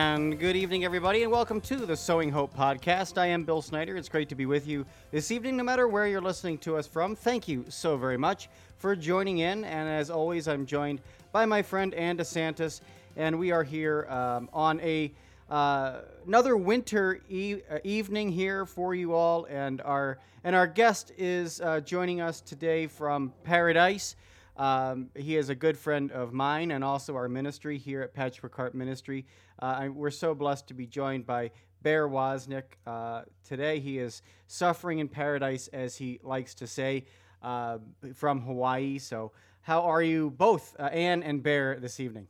And good evening, everybody, and welcome to the Sowing Hope podcast. I am Bill Snyder. It's great to be with you this evening, no matter where you're listening to us from. Thank you so very much for joining in. And as always, I'm joined by my friend Ann DeSantis, and we are here um, on a uh, another winter e- uh, evening here for you all. And our and our guest is uh, joining us today from Paradise. Um, he is a good friend of mine and also our ministry here at Patchwork Heart Ministry. Uh, we're so blessed to be joined by Bear Woznick. Uh, today he is suffering in paradise, as he likes to say, uh, from Hawaii. So, how are you both, uh, Ann and Bear, this evening?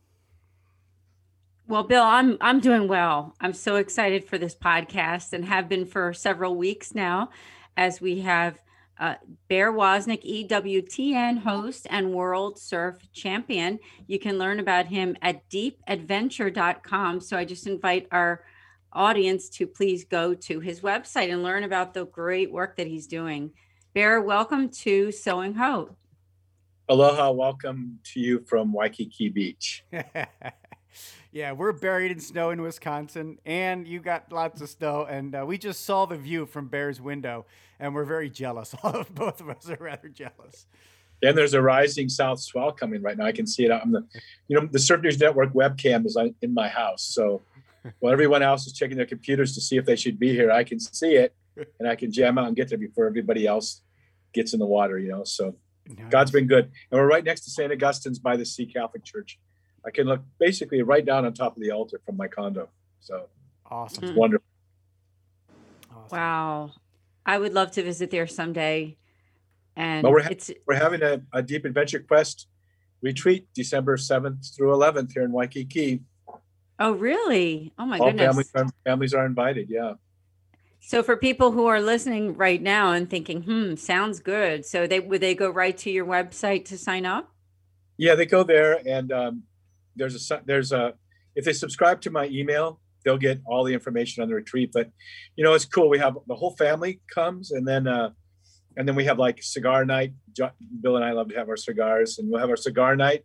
Well, Bill, I'm I'm doing well. I'm so excited for this podcast and have been for several weeks now, as we have uh, Bear Woznick, EWTN host and world surf champion. You can learn about him at deepadventure.com. So I just invite our audience to please go to his website and learn about the great work that he's doing. Bear, welcome to Sowing Hope. Aloha, welcome to you from Waikiki Beach. yeah, we're buried in snow in Wisconsin, and you got lots of snow, and uh, we just saw the view from Bear's window and we're very jealous. All of Both of us are rather jealous. And there's a rising south swell coming right now. I can see it on the, you know, the Surf News Network webcam is in my house. So while everyone else is checking their computers to see if they should be here, I can see it and I can jam out and get there before everybody else gets in the water, you know. So nice. God's been good. And we're right next to St. Augustine's by the Sea Catholic Church. I can look basically right down on top of the altar from my condo. So awesome. It's wonderful. Awesome. Wow. I would love to visit there someday. And we're, ha- it's we're having a, a deep adventure quest retreat December 7th through 11th here in Waikiki. Oh, really? Oh my All goodness. Families, families are invited. Yeah. So for people who are listening right now and thinking, hmm, sounds good. So they would they go right to your website to sign up? Yeah, they go there and um, there's a there's a if they subscribe to my email, they'll get all the information on the retreat. But you know, it's cool. We have the whole family comes, and then uh, and then we have like cigar night. Bill and I love to have our cigars, and we'll have our cigar night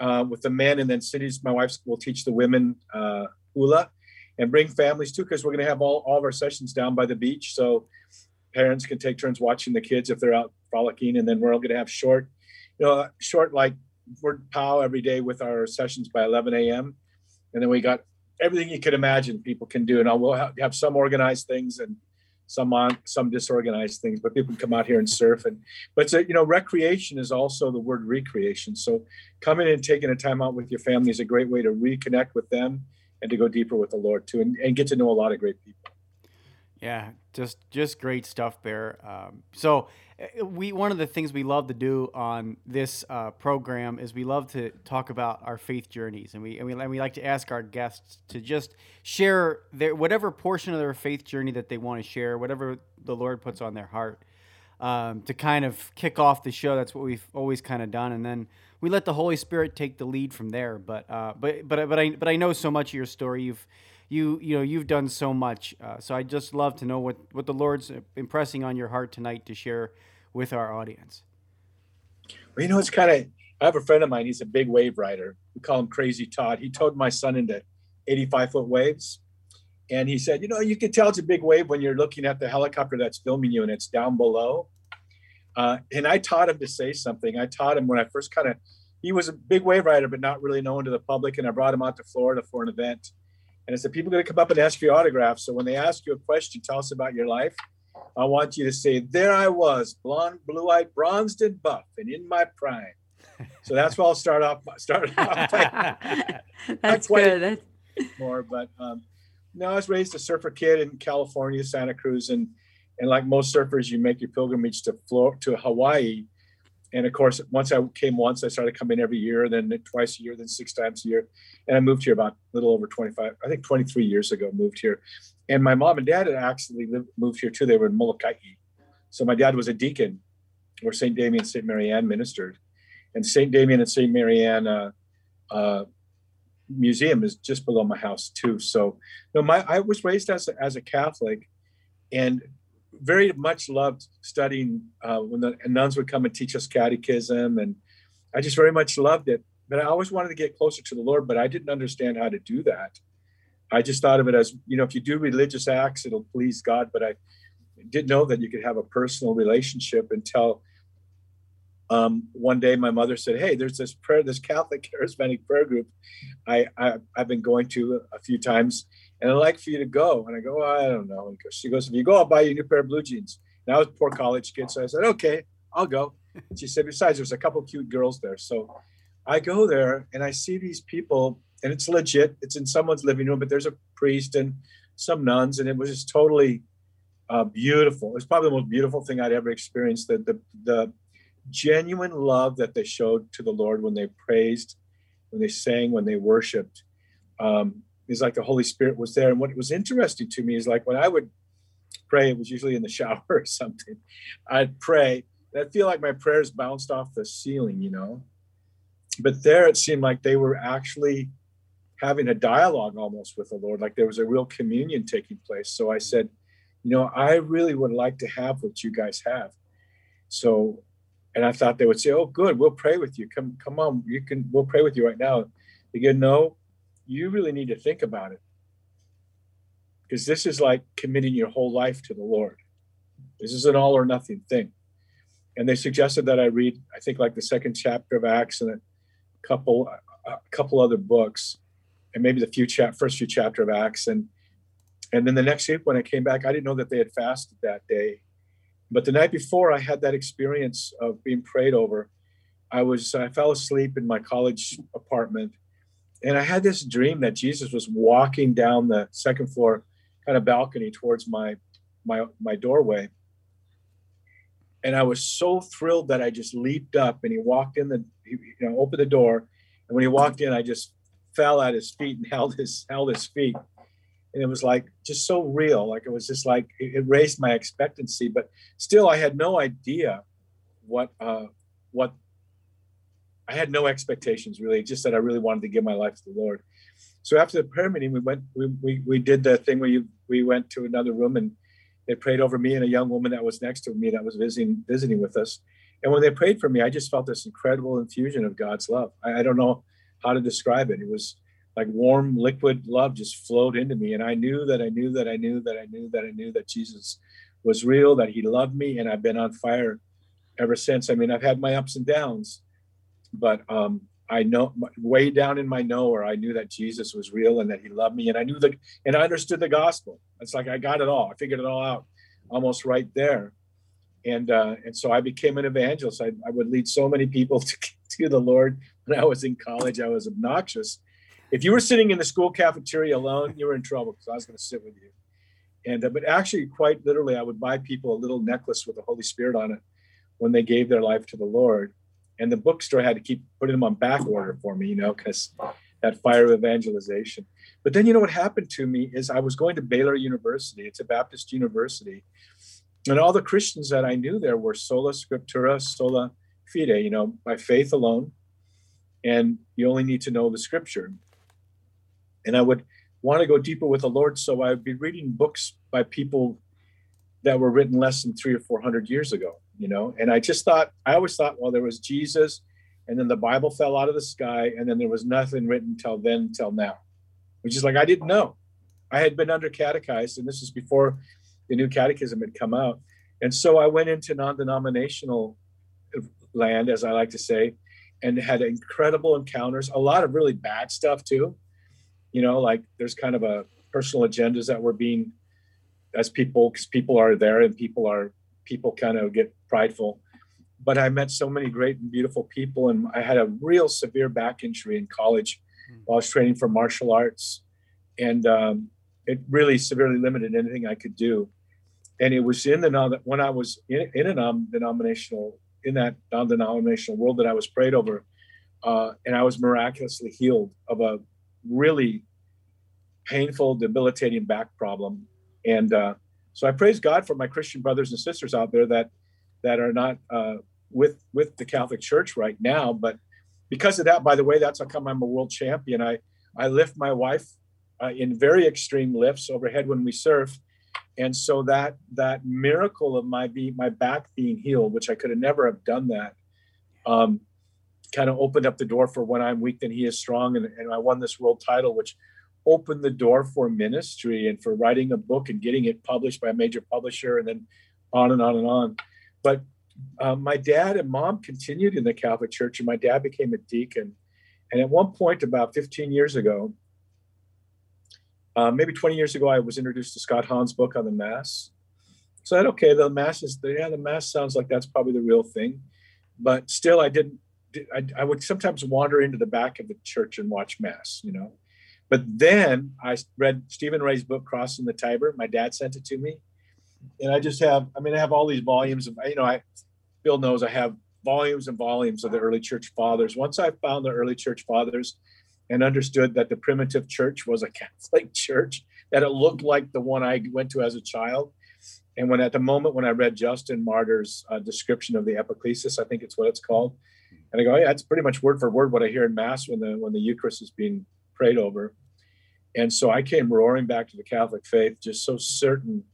uh, with the men, and then cities. My wife will teach the women uh, hula, and bring families too, because we're going to have all all of our sessions down by the beach, so parents can take turns watching the kids if they're out frolicking, and then we're all going to have short, you know, short like word pow every day with our sessions by 11 a.m. And then we got everything you could imagine people can do. And I will have, have some organized things and some on some disorganized things, but people come out here and surf. And but so, you know, recreation is also the word recreation. So coming and taking a time out with your family is a great way to reconnect with them and to go deeper with the Lord too, and, and get to know a lot of great people. Yeah, just just great stuff, Bear. Um, so uh, we one of the things we love to do on this uh, program is we love to talk about our faith journeys, and we and we, and we like to ask our guests to just share their whatever portion of their faith journey that they want to share, whatever the Lord puts on their heart, um, to kind of kick off the show. That's what we've always kind of done, and then we let the Holy Spirit take the lead from there. But uh, but but but I but I know so much of your story. You've you you know you've done so much. Uh, so I just love to know what what the Lord's impressing on your heart tonight to share with our audience. Well, you know, it's kind of. I have a friend of mine. He's a big wave rider. We call him Crazy Todd. He towed my son into 85 foot waves, and he said, you know, you can tell it's a big wave when you're looking at the helicopter that's filming you and it's down below. Uh, and I taught him to say something. I taught him when I first kind of. He was a big wave rider, but not really known to the public. And I brought him out to Florida for an event and I said, people are going to come up and ask you autographs. So when they ask you a question, tell us about your life. I want you to say, there I was, blonde, blue-eyed, bronzed and buff, and in my prime. So that's where I'll start off. Start off. that's good. More, but um, no, I was raised a surfer kid in California, Santa Cruz, and and like most surfers, you make your pilgrimage to Florida, to Hawaii and of course, once I came once, I started coming every year, then twice a year, then six times a year. And I moved here about a little over 25, I think 23 years ago, moved here. And my mom and dad had actually lived, moved here too. They were in Molokai. So my dad was a deacon where St. Damien and St. Marianne ministered. And St. Damien and St. Marianne uh, uh, Museum is just below my house too. So, know, my I was raised as a, as a Catholic, and very much loved studying uh, when the nuns would come and teach us catechism, and I just very much loved it. But I always wanted to get closer to the Lord, but I didn't understand how to do that. I just thought of it as, you know, if you do religious acts, it'll please God. But I didn't know that you could have a personal relationship until um, one day my mother said, "Hey, there's this prayer, this Catholic charismatic prayer group I, I have been going to a few times, and I'd like for you to go." And I go, well, "I don't know." And she goes, "If you go, I'll buy you a new pair of blue jeans." And I was a poor college kid, so I said, "Okay, I'll go." And she said, "Besides, there's a couple cute girls there." So I go there and I see these people, and it's legit. It's in someone's living room, but there's a priest and some nuns, and it was just totally uh, beautiful. It was probably the most beautiful thing I'd ever experienced. The the the genuine love that they showed to the Lord when they praised, when they sang, when they worshiped. Um, is like the Holy Spirit was there. And what was interesting to me is like when I would pray, it was usually in the shower or something. I'd pray. I'd feel like my prayers bounced off the ceiling, you know. But there it seemed like they were actually having a dialogue almost with the Lord, like there was a real communion taking place. So I said, you know, I really would like to have what you guys have. So and I thought they would say, "Oh, good, we'll pray with you. Come, come on, you can. We'll pray with you right now." They go, "No, you really need to think about it, because this is like committing your whole life to the Lord. This is an all or nothing thing." And they suggested that I read, I think, like the second chapter of Acts and a couple, a couple other books, and maybe the few chap, first few chapter of Acts, and and then the next week when I came back, I didn't know that they had fasted that day but the night before, I had that experience of being prayed over. I was I fell asleep in my college apartment, and I had this dream that Jesus was walking down the second floor kind of balcony towards my my my doorway. And I was so thrilled that I just leaped up and he walked in the you know opened the door, and when he walked in, I just fell at his feet and held his held his feet. And it was like just so real. Like it was just like it, it raised my expectancy. But still i had no idea what uh what i had no expectations really. Just that i really wanted to give my life to the lord. So after the prayer meeting we went we we, we did the thing where you we went to another room and they prayed over me and a young woman that was next to me that was visiting visiting with us. And when they prayed for me i just felt this incredible infusion of god's love. I, I don't know how to describe it. It was like warm liquid love just flowed into me. And i knew that i knew that i knew that i knew that i knew that jesus was real that he loved me and i've been on fire ever since. I mean i've had my ups and downs but um i know way down in my knower i knew that jesus was real and that he loved me and i knew that and i understood the gospel it's like i got it all i figured it all out almost right there and uh, and so I became an evangelist. I, I would lead so many people to, to the Lord when I was in college. I was obnoxious, if you were sitting in the school cafeteria alone, you were in trouble because I was going to sit with you. And uh, but actually, quite literally, I would buy people a little necklace with the Holy Spirit on it when they gave their life to the Lord. And the bookstore had to keep putting them on back order for me, you know, because that fire of evangelization. But then, you know, what happened to me is I was going to Baylor University. It's a Baptist university, and all the Christians that I knew there were sola scriptura, sola fide, you know, by faith alone, and you only need to know the Scripture and I would want to go deeper with the Lord. So I would be reading books by people that were written less than three or four hundred years ago, you know. And I just thought, I always thought, well, there was Jesus, and then the Bible fell out of the sky, and then there was nothing written till then, till now, which is like I didn't know. I had been under catechized, and this is before the new catechism had come out. And so I went into non-denominational land, as I like to say, and had incredible encounters. A lot of really bad stuff too you know like there's kind of a personal agendas that were being as people because people are there and people are people kind of get prideful but i met so many great and beautiful people and i had a real severe back injury in college hmm. while i was training for martial arts and um, it really severely limited anything i could do and it was in the when i was in, in a denominational in that non-denominational world that I was prayed over, uh, and I was miraculously healed of a really painful, debilitating back problem. And uh, so I praise God for my Christian brothers and sisters out there that that are not uh, with with the Catholic Church right now. But because of that, by the way, that's how come I'm a world champion. I I lift my wife uh, in very extreme lifts overhead when we surf, and so that that miracle of my be my back being healed, which I could have never have done that. Um, kind of opened up the door for when I'm weak, then he is strong. And, and I won this world title, which opened the door for ministry and for writing a book and getting it published by a major publisher and then on and on and on. But uh, my dad and mom continued in the Catholic Church, and my dad became a deacon. And at one point, about 15 years ago, uh, maybe 20 years ago, I was introduced to Scott Hahn's book on the Mass. So I said, okay, the Mass is, yeah, the Mass sounds like that's probably the real thing. But still, I didn't I, I would sometimes wander into the back of the church and watch mass, you know. But then I read Stephen Ray's book, Crossing the Tiber. My dad sent it to me, and I just have. I mean, I have all these volumes of. You know, I Bill knows I have volumes and volumes of the early church fathers. Once I found the early church fathers and understood that the primitive church was a Catholic church, that it looked like the one I went to as a child. And when at the moment when I read Justin Martyr's uh, description of the epiclesis, I think it's what it's called, and I go, yeah, it's pretty much word for word what I hear in mass when the when the Eucharist is being prayed over. And so I came roaring back to the Catholic faith, just so certain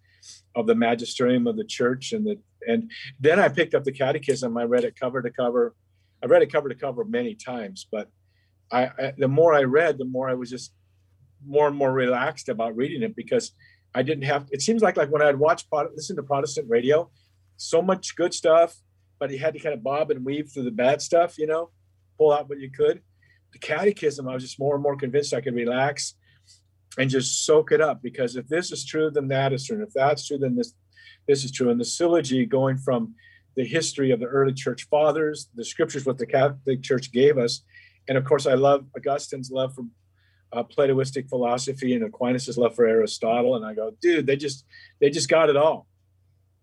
of the magisterium of the church. And the and then I picked up the catechism. I read it cover to cover. I read it cover to cover many times, but I, I the more I read, the more I was just more and more relaxed about reading it because I didn't have. It seems like like when I'd watch listen to Protestant radio, so much good stuff, but he had to kind of bob and weave through the bad stuff, you know, pull out what you could. The catechism, I was just more and more convinced I could relax and just soak it up because if this is true, then that is true. And if that's true, then this this is true. And the syllogy going from the history of the early church fathers, the scriptures, what the Catholic Church gave us. And of course, I love Augustine's love for uh, Platonistic philosophy and Aquinas's love for Aristotle. And I go, dude, they just they just got it all.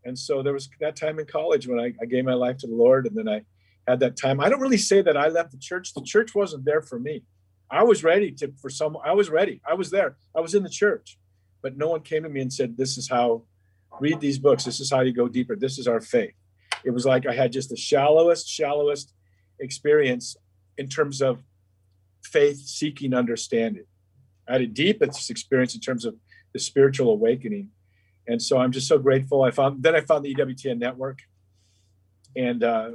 And so there was that time in college when I, I gave my life to the Lord, and then I had that time. I don't really say that I left the church. The church wasn't there for me. I was ready to for some. I was ready. I was there. I was in the church, but no one came to me and said, "This is how. Read these books. This is how you go deeper. This is our faith." It was like I had just the shallowest, shallowest experience in terms of faith seeking understanding. I had a deepest experience in terms of the spiritual awakening and so I'm just so grateful. I found then I found the EWTN network, and uh,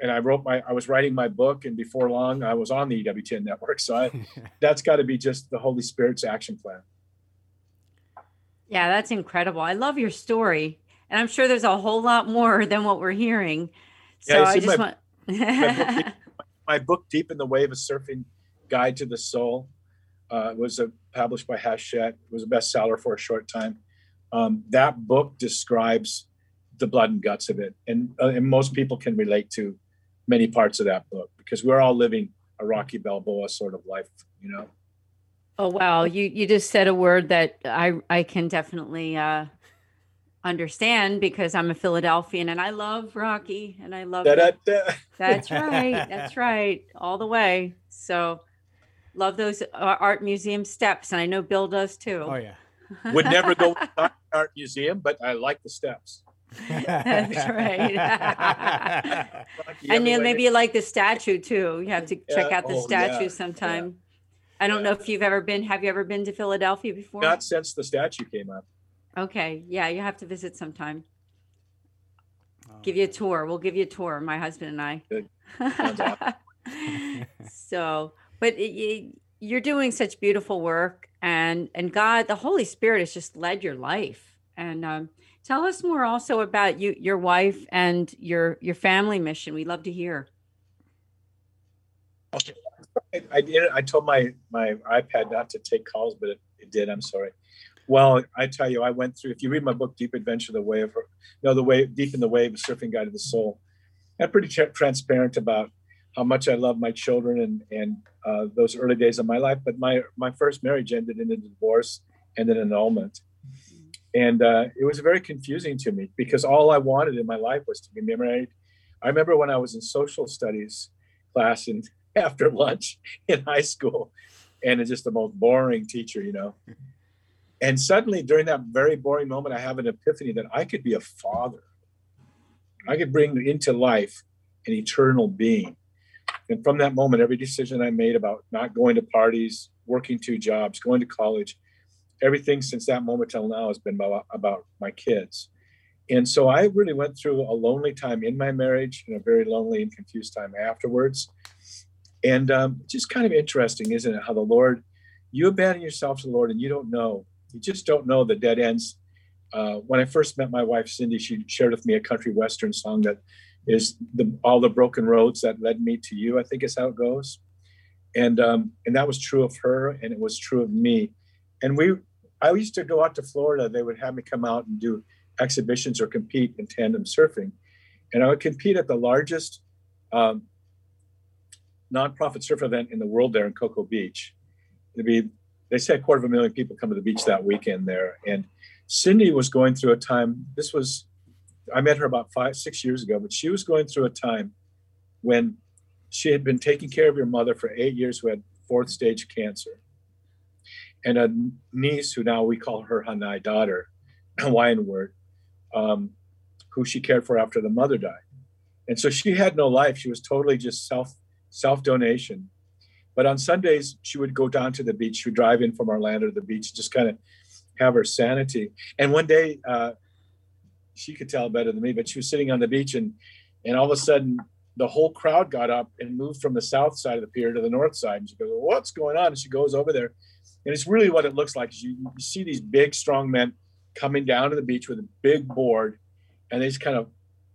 and I wrote my I was writing my book, and before long I was on the EWTN network. So I, that's got to be just the Holy Spirit's action plan. Yeah, that's incredible. I love your story, and I'm sure there's a whole lot more than what we're hearing. So yeah, I just my, want my, book, my, book, Deep in the Wave: A Surfing Guide to the Soul, uh, was a, published by Hachette. It was a bestseller for a short time um, that book describes the blood and guts of it, and, uh, and most people can relate to many parts of that book because we're all living a Rocky Balboa sort of life, you know. Oh wow, you you just said a word that I I can definitely uh, understand because I'm a Philadelphian and I love Rocky and I love Da-da-da. That's right. That's right. All the way. So love those art museum steps and I know Bill does too. Oh yeah. Would never go to art museum, but I like the steps. That's right. and then maybe you like the statue too. You have to check out the oh, statue yeah, sometime. Yeah. I don't know if you've ever been. Have you ever been to Philadelphia before? Not since the statue came up. Okay. Yeah, you have to visit sometime. Oh. Give you a tour. We'll give you a tour, my husband and I. So, but it, you're doing such beautiful work and and god the holy spirit has just led your life and um, tell us more also about you your wife and your your family mission. We'd love to hear. I, did i told my my ipad not to take calls but it, it did i'm sorry. Well i tell you i went through if you read my book deep adventure the way of no, the way deep in the wave a surfing guide to the soul i'm pretty tra- transparent about how much I love my children and and uh, those early days of my life. But my my first marriage ended in a divorce and an annulment, and uh, it was very confusing to me because all I wanted in my life was to be married. I remember when I was in social studies class and after lunch in high school, and it's just the most boring teacher, you know. And suddenly, during that very boring moment, I have an epiphany that I could be a father. I could bring into life an eternal being. And from that moment, every decision I made about not going to parties, working two jobs, going to college, everything since that moment till now has been about, about my kids. And so I really went through a lonely time in my marriage and a very lonely and confused time afterwards. And um, just kind of interesting, isn't it? How the Lord, you abandon yourself to the Lord and you don't know, you just don't know the dead ends. Uh, when I first met my wife, Cindy, she shared with me a country western song that is the, all the broken roads that led me to you, I think is how it goes. And, um, and that was true of her and it was true of me. And we, I used to go out to Florida. They would have me come out and do exhibitions or compete in tandem surfing. And I would compete at the largest um, nonprofit surf event in the world there in Cocoa Beach. It'd be, they say a quarter of a million people come to the beach that weekend there. And Cindy was going through a time, this was, I met her about five, six years ago, but she was going through a time when she had been taking care of your mother for eight years who had fourth stage cancer. And a niece who now we call her Hanai daughter, Hawaiian word, um, who she cared for after the mother died. And so she had no life. She was totally just self self donation. But on Sundays, she would go down to the beach. She would drive in from Orlando to the beach, just kind of have her sanity. And one day, uh, she could tell better than me, but she was sitting on the beach, and and all of a sudden, the whole crowd got up and moved from the south side of the pier to the north side. And she goes, "What's going on?" And she goes over there, and it's really what it looks like. You, you see these big, strong men coming down to the beach with a big board, and they just kind of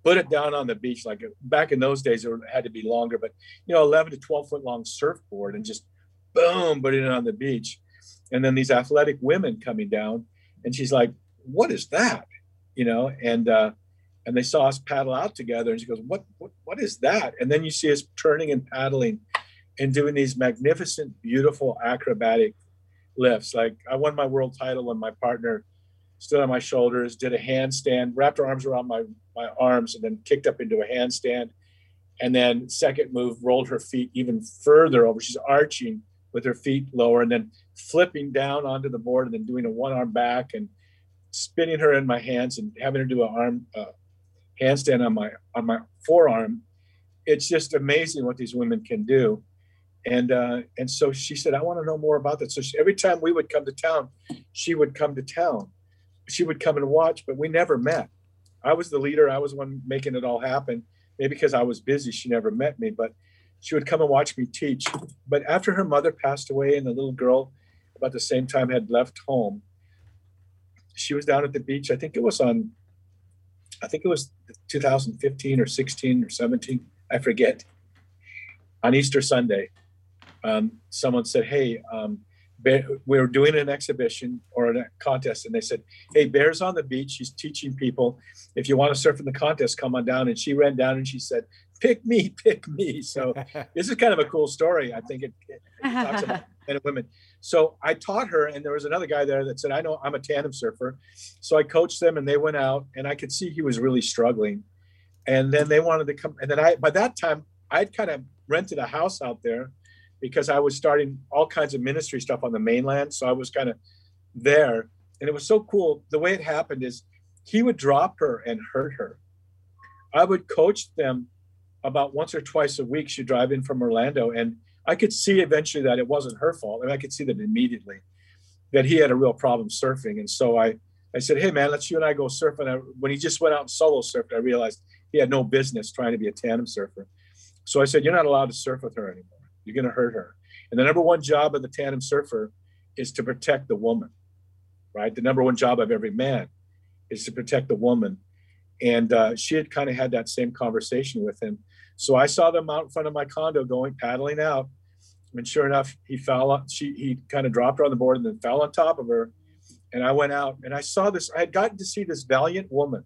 put it down on the beach. Like back in those days, it had to be longer, but you know, 11 to 12 foot long surfboard and just boom, put it on the beach. And then these athletic women coming down, and she's like, "What is that?" You know, and uh, and they saw us paddle out together, and she goes, "What what what is that?" And then you see us turning and paddling, and doing these magnificent, beautiful acrobatic lifts. Like I won my world title and my partner stood on my shoulders, did a handstand, wrapped her arms around my, my arms, and then kicked up into a handstand. And then second move, rolled her feet even further over. She's arching with her feet lower and then flipping down onto the board and then doing a one arm back and spinning her in my hands and having her do an arm uh, handstand on my on my forearm. It's just amazing what these women can do. And uh, and so she said, I want to know more about that. So she, every time we would come to town, she would come to town she would come and watch, but we never met. I was the leader. I was one making it all happen. Maybe because I was busy, she never met me, but she would come and watch me teach. But after her mother passed away and the little girl about the same time had left home, she was down at the beach. I think it was on, I think it was 2015 or 16 or 17. I forget. On Easter Sunday, um, someone said, Hey, um, we were doing an exhibition or a contest and they said hey bear's on the beach she's teaching people if you want to surf in the contest come on down and she ran down and she said pick me pick me so this is kind of a cool story i think it, it talks about and women so i taught her and there was another guy there that said i know i'm a tandem surfer so i coached them and they went out and i could see he was really struggling and then they wanted to come and then i by that time i'd kind of rented a house out there because I was starting all kinds of ministry stuff on the mainland. So I was kind of there. And it was so cool. The way it happened is he would drop her and hurt her. I would coach them about once or twice a week. She'd drive in from Orlando. And I could see eventually that it wasn't her fault. And I could see that immediately that he had a real problem surfing. And so I, I said, Hey man, let's you and I go surfing. And when he just went out and solo surfed, I realized he had no business trying to be a tandem surfer. So I said, You're not allowed to surf with her anymore. You're going to hurt her. And the number one job of the tandem surfer is to protect the woman, right? The number one job of every man is to protect the woman. And uh, she had kind of had that same conversation with him. So I saw them out in front of my condo going paddling out. And sure enough, he fell. She he kind of dropped her on the board and then fell on top of her. And I went out and I saw this. I had gotten to see this valiant woman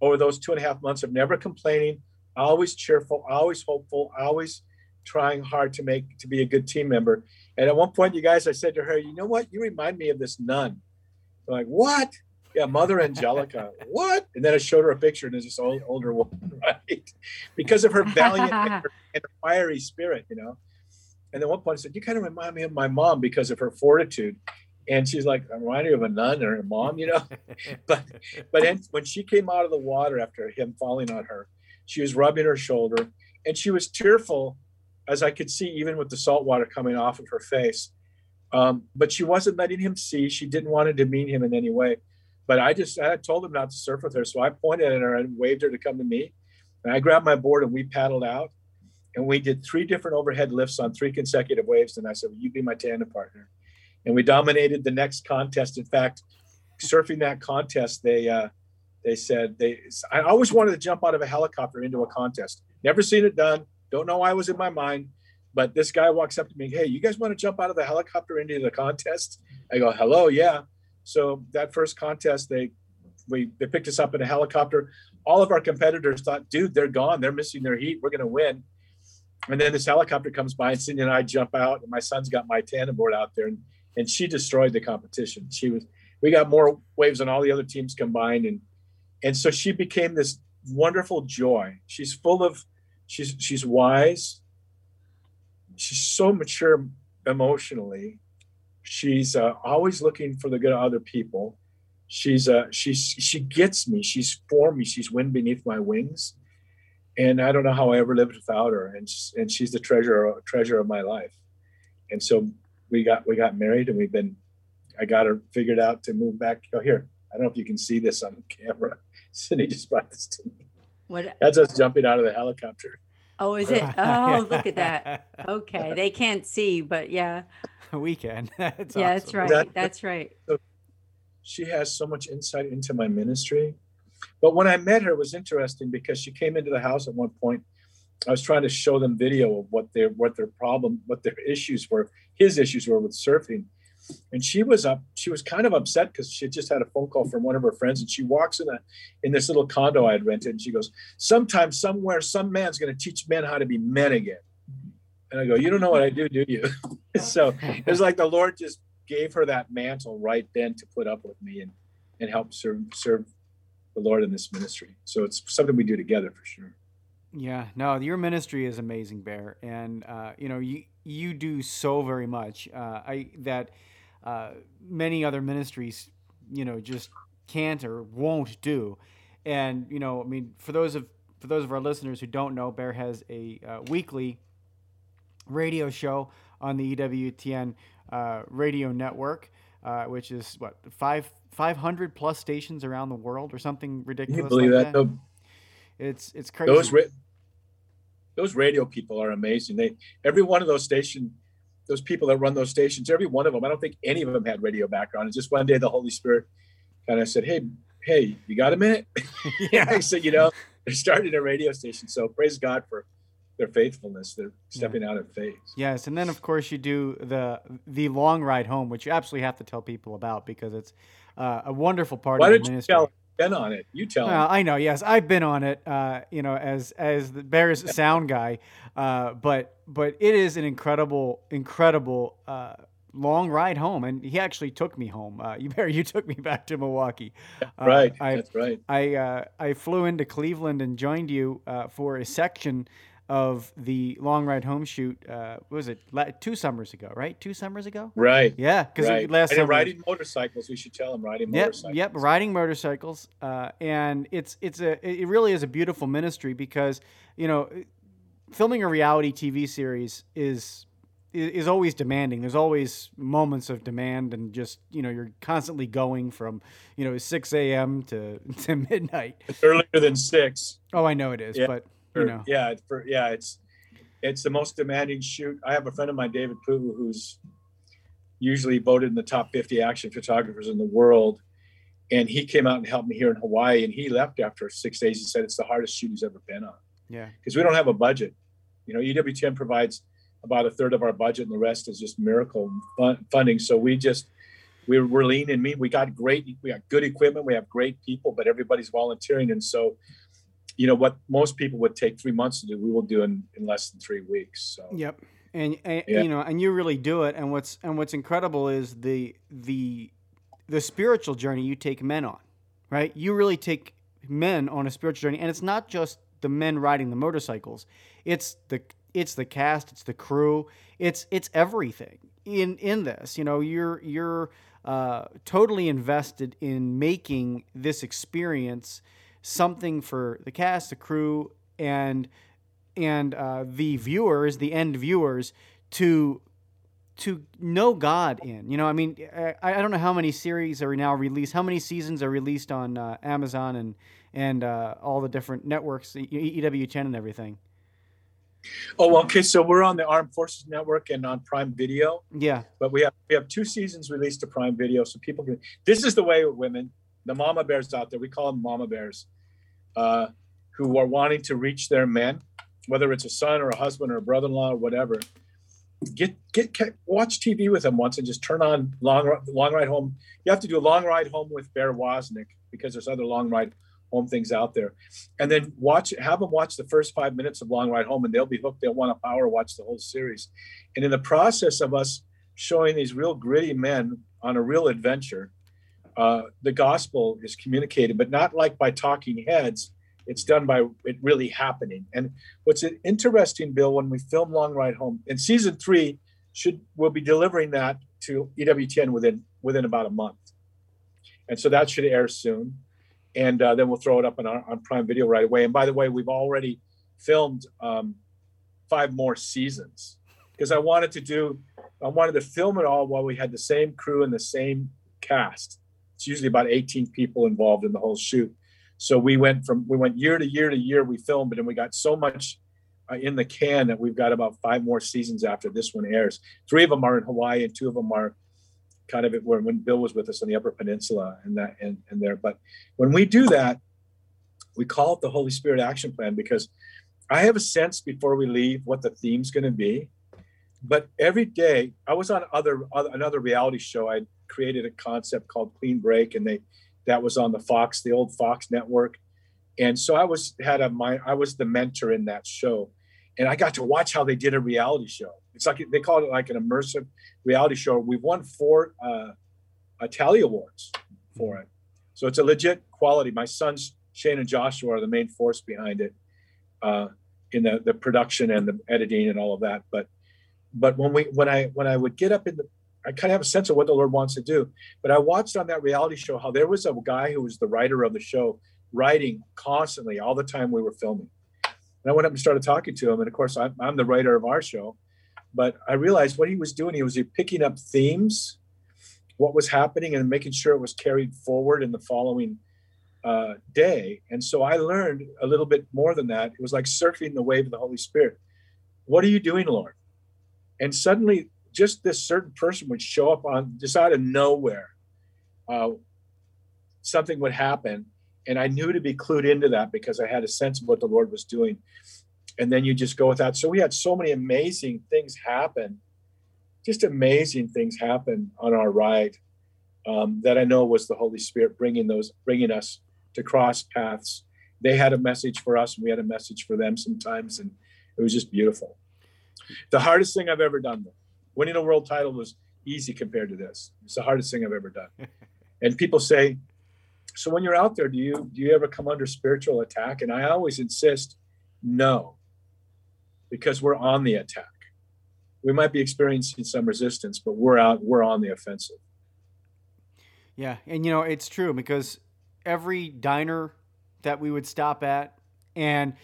over those two and a half months of never complaining, always cheerful, always hopeful, always trying hard to make to be a good team member. And at one point, you guys, I said to her, "You know what? You remind me of this nun." I'm like, "What?" Yeah, Mother Angelica. what? And then I showed her a picture, and there's this old, older woman, right? Because of her valiant and her, and her fiery spirit, you know. And then one point I said, "You kind of remind me of my mom because of her fortitude." And she's like, "I remind you of a nun or a mom, you know." but but when she came out of the water after him falling on her, she was rubbing her shoulder, and she was tearful, as I could see even with the salt water coming off of her face. Um, but she wasn't letting him see. She didn't want to demean him in any way. But I just I told him not to surf with her, so I pointed at her and waved her to come to me. And I grabbed my board and we paddled out, and we did three different overhead lifts on three consecutive waves. And I said, "Will you be my tandem partner?" And we dominated the next contest. In fact, surfing that contest, they uh, they said they. I always wanted to jump out of a helicopter into a contest. Never seen it done. Don't know why it was in my mind. But this guy walks up to me, hey, you guys want to jump out of the helicopter into the contest? I go, hello, yeah. So that first contest, they we they picked us up in a helicopter. All of our competitors thought, dude, they're gone. They're missing their heat. We're gonna win. And then this helicopter comes by, and Cindy and I jump out, and my son's got my tandem board out there, and and she destroyed the competition. She was we got more waves than all the other teams combined, and and so she became this wonderful joy. She's full of she's she's wise she's so mature emotionally. She's uh, always looking for the good of other people. She's uh, she's she gets me. She's for me. She's wind beneath my wings, and I don't know how I ever lived without her. And and she's the treasure treasure of my life. And so we got we got married, and we've been. I got her figured out to move back. Oh, here. I don't know if you can see this on camera. Cindy just brought this to me. What? That's us jumping out of the helicopter. Oh, is it? Oh, look at that. Okay. They can't see, but yeah. We can. That's yeah, that's right. That, that's right. She has so much insight into my ministry. But when I met her, it was interesting because she came into the house at one point. I was trying to show them video of what their what their problem, what their issues were, his issues were with surfing and she was up she was kind of upset because she just had a phone call from one of her friends and she walks in a in this little condo i had rented and she goes sometime somewhere some man's going to teach men how to be men again and i go you don't know what i do do you so it was like the lord just gave her that mantle right then to put up with me and and help serve serve the lord in this ministry so it's something we do together for sure yeah, no, your ministry is amazing, Bear, and uh, you know you you do so very much. Uh, I that uh, many other ministries, you know, just can't or won't do. And you know, I mean, for those of for those of our listeners who don't know, Bear has a uh, weekly radio show on the EWTN uh, radio network, uh, which is what five five hundred plus stations around the world or something ridiculous. Can you believe like that? that? It's it's crazy. Those ra- those radio people are amazing. They every one of those stations those people that run those stations, every one of them, I don't think any of them had radio background. And just one day the Holy Spirit kind of said, Hey, hey, you got a minute? yeah. I said, you know, they're starting a radio station. So praise God for their faithfulness. They're stepping yeah. out in faith. Yes. And then of course you do the the long ride home, which you absolutely have to tell people about because it's uh, a wonderful part Why of the ministry. Tell, been on it. You tell. Well, I know. Yes, I've been on it. Uh, you know, as as the Bears sound guy, uh, but but it is an incredible, incredible uh, long ride home, and he actually took me home. Uh, you Barry, you took me back to Milwaukee. Uh, right. I, That's right. I uh, I flew into Cleveland and joined you for a section of the long ride home shoot. Uh, what was it two summers ago? Right, two summers ago. Right. Yeah, because right. last and riding motorcycles. We should tell them riding yep, motorcycles. Yep, riding motorcycles. Uh, and it's it's a it really is a beautiful ministry because you know filming a reality TV series is is always demanding. There's always moments of demand, and just you know, you're constantly going from you know 6 a.m. to to midnight. It's earlier than six. Oh, I know it is, yeah. but you know. Yeah, for, yeah, it's it's the most demanding shoot. I have a friend of mine, David Poo, who's usually voted in the top 50 action photographers in the world. And he came out and helped me here in Hawaii. And he left after six days. He said it's the hardest shoot he's ever been on. Yeah. Because we don't have a budget. You know, EWTN provides about a third of our budget, and the rest is just miracle fun- funding. So we just we're, we're lean and mean. We got great, we got good equipment, we have great people, but everybody's volunteering, and so you know what most people would take three months to do we will do in, in less than three weeks so yep and, and yeah. you know and you really do it and what's and what's incredible is the the the spiritual journey you take men on, right? You really take men on a spiritual journey, and it's not just the men riding the motorcycles. It's the it's the cast, it's the crew, it's it's everything in in this. You know, you're you're uh, totally invested in making this experience something for the cast, the crew, and and uh, the viewers, the end viewers, to to know God in. You know, I mean, I, I don't know how many series are now released, how many seasons are released on uh, Amazon and and uh, all the different networks, EWTN and everything. Oh, well, okay. So we're on the Armed Forces Network and on Prime Video. Yeah. But we have we have two seasons released to Prime Video, so people can. This is the way with women, the mama bears out there. We call them mama bears, uh, who are wanting to reach their men, whether it's a son or a husband or a brother-in-law or whatever. Get, get get watch TV with them once and just turn on long long ride home. You have to do a long ride home with Bear Woznick because there's other long ride home things out there. And then watch, have them watch the first five minutes of Long Ride Home, and they'll be hooked. They'll want to power watch the whole series. And in the process of us showing these real gritty men on a real adventure, uh, the gospel is communicated, but not like by talking heads. It's done by it really happening. And what's interesting, Bill, when we film Long Ride Home in season three, should we'll be delivering that to EWTN within within about a month, and so that should air soon and uh, then we'll throw it up on, on Prime Video right away. And by the way, we've already filmed um, five more seasons because I wanted to do, I wanted to film it all while we had the same crew and the same cast. It's usually about 18 people involved in the whole shoot. So we went from we went year to year to year. We filmed it, and we got so much uh, in the can that we've got about five more seasons after this one airs. Three of them are in Hawaii, and two of them are kind of where when Bill was with us on the Upper Peninsula and that and, and there. But when we do that, we call it the Holy Spirit Action Plan because I have a sense before we leave what the theme's going to be. But every day, I was on other, other another reality show. I created a concept called Clean Break, and they that was on the Fox, the old Fox network. And so I was had a my I was the mentor in that show, and I got to watch how they did a reality show. It's like they called it like an immersive reality show. We've won four uh, Telly Awards for it, so it's a legit quality. My sons Shane and Joshua are the main force behind it, uh, in the the production and the editing and all of that. But but when we when I when I would get up in the I kind of have a sense of what the Lord wants to do. But I watched on that reality show how there was a guy who was the writer of the show, writing constantly all the time we were filming. And I went up and started talking to him. And of course, I'm, I'm the writer of our show. But I realized what he was doing, he was picking up themes, what was happening, and making sure it was carried forward in the following uh, day. And so I learned a little bit more than that. It was like surfing the wave of the Holy Spirit. What are you doing, Lord? And suddenly, just this certain person would show up on just out of nowhere. Uh, something would happen, and I knew to be clued into that because I had a sense of what the Lord was doing and then you just go with that. So we had so many amazing things happen, just amazing things happen on our ride um, that I know was the Holy Spirit bringing those, bringing us to cross paths. They had a message for us, and we had a message for them sometimes, and it was just beautiful. The hardest thing I've ever done, though, winning a world title was easy compared to this. It's the hardest thing I've ever done. and people say, "So when you're out there, do you do you ever come under spiritual attack?" And I always insist, no because we're on the attack. We might be experiencing some resistance, but we're out, we're on the offensive. Yeah, and you know, it's true because every diner that we would stop at and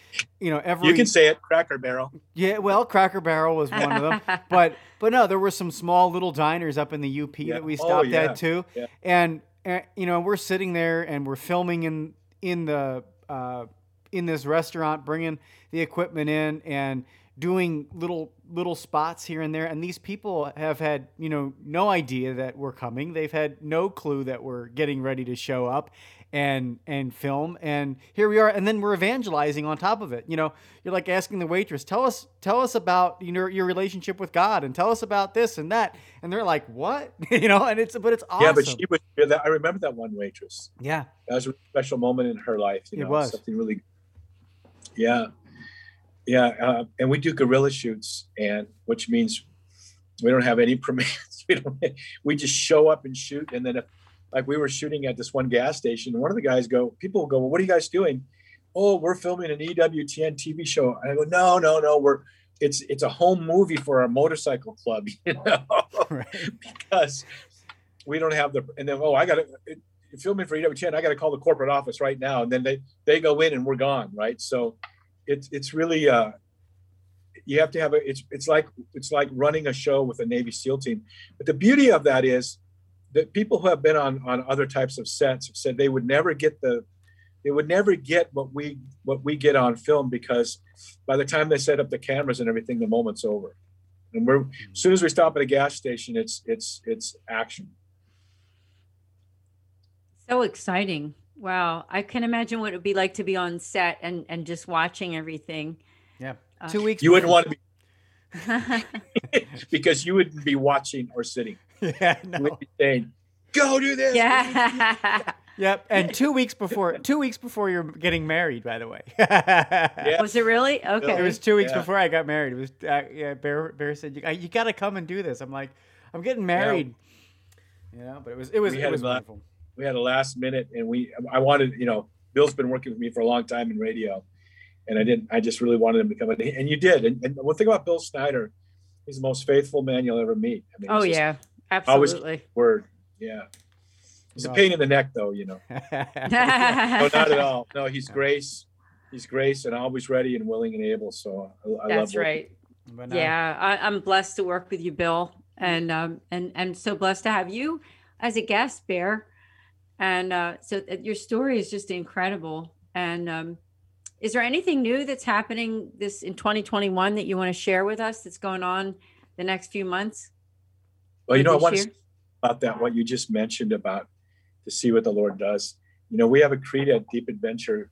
you know every you can say it. Cracker barrel. Yeah well cracker barrel was one of them. But but no there were some small little diners up in the up yeah. that we oh, stopped oh, yeah. at too. Yeah. and, and you know we're sitting there and we're filming in in the uh, in this restaurant bringing the equipment in and doing little little spots here and there. And these people have had you know no idea that we're coming. They've had no clue that we're getting ready to show up and and film and here we are and then we're evangelizing on top of it. You know you're like asking the waitress tell us tell us about you know your relationship with god and tell us about this and that. And they're like what? You know and it's but it's awesome yeah but she was i remember that one waitress. Yeah. That was a special moment in her life you know it was. something really yeah. Yeah, uh, and we do guerrilla shoots, and which means we don't have any permits. we don't. We just show up and shoot, and then if like we were shooting at this one gas station. And one of the guys go, people go, well, what are you guys doing? Oh, we're filming an EWTN TV show. And I go, no, no, no, we're it's it's a home movie for our motorcycle club, you know, right. because we don't have the and then oh I got to filming for EWTN I got to call the corporate office right now and then they they go in and we're gone right so it's it's really uh you have to have a it's it's like it's like running a show with a Navy SEAL team but the beauty of that is that people who have been on on other types of sets have said they would never get the they would never get what we what we get on film because by the time they set up the cameras and everything, the moment's over. And we're as soon as we stop at a gas station, it's it's it's action. So exciting. Wow. I can imagine what it would be like to be on set and, and just watching everything. Yeah. Uh, Two weeks. You wouldn't want to be because you wouldn't be watching or sitting. Yeah. No. You would saying, go do this. Yeah. Yep, and two weeks before two weeks before you're getting married, by the way. yeah. Was it really? Okay. It was two weeks yeah. before I got married. It was uh, yeah. Bear Bear said you, you got to come and do this. I'm like, I'm getting married. Yeah, yeah but it was it was it was wonderful. We had a last minute, and we I wanted you know Bill's been working with me for a long time in radio, and I didn't I just really wanted him to come in, and you did. And, and one thing about Bill Snyder, he's the most faithful man you'll ever meet. I mean, oh yeah, absolutely. Always word, yeah. He's a pain in the neck, though, you know. no, not at all. No, he's grace. He's grace and always ready and willing and able. So I, I love that. That's right. Yeah, I, am blessed to work with you, Bill, and um, and and so blessed to have you as a guest, Bear. And uh, so uh, your story is just incredible. And um, is there anything new that's happening this in 2021 that you want to share with us that's going on the next few months? Well, you know, I want to about that what you just mentioned about to see what the Lord does. You know, we have a creed at Deep Adventure.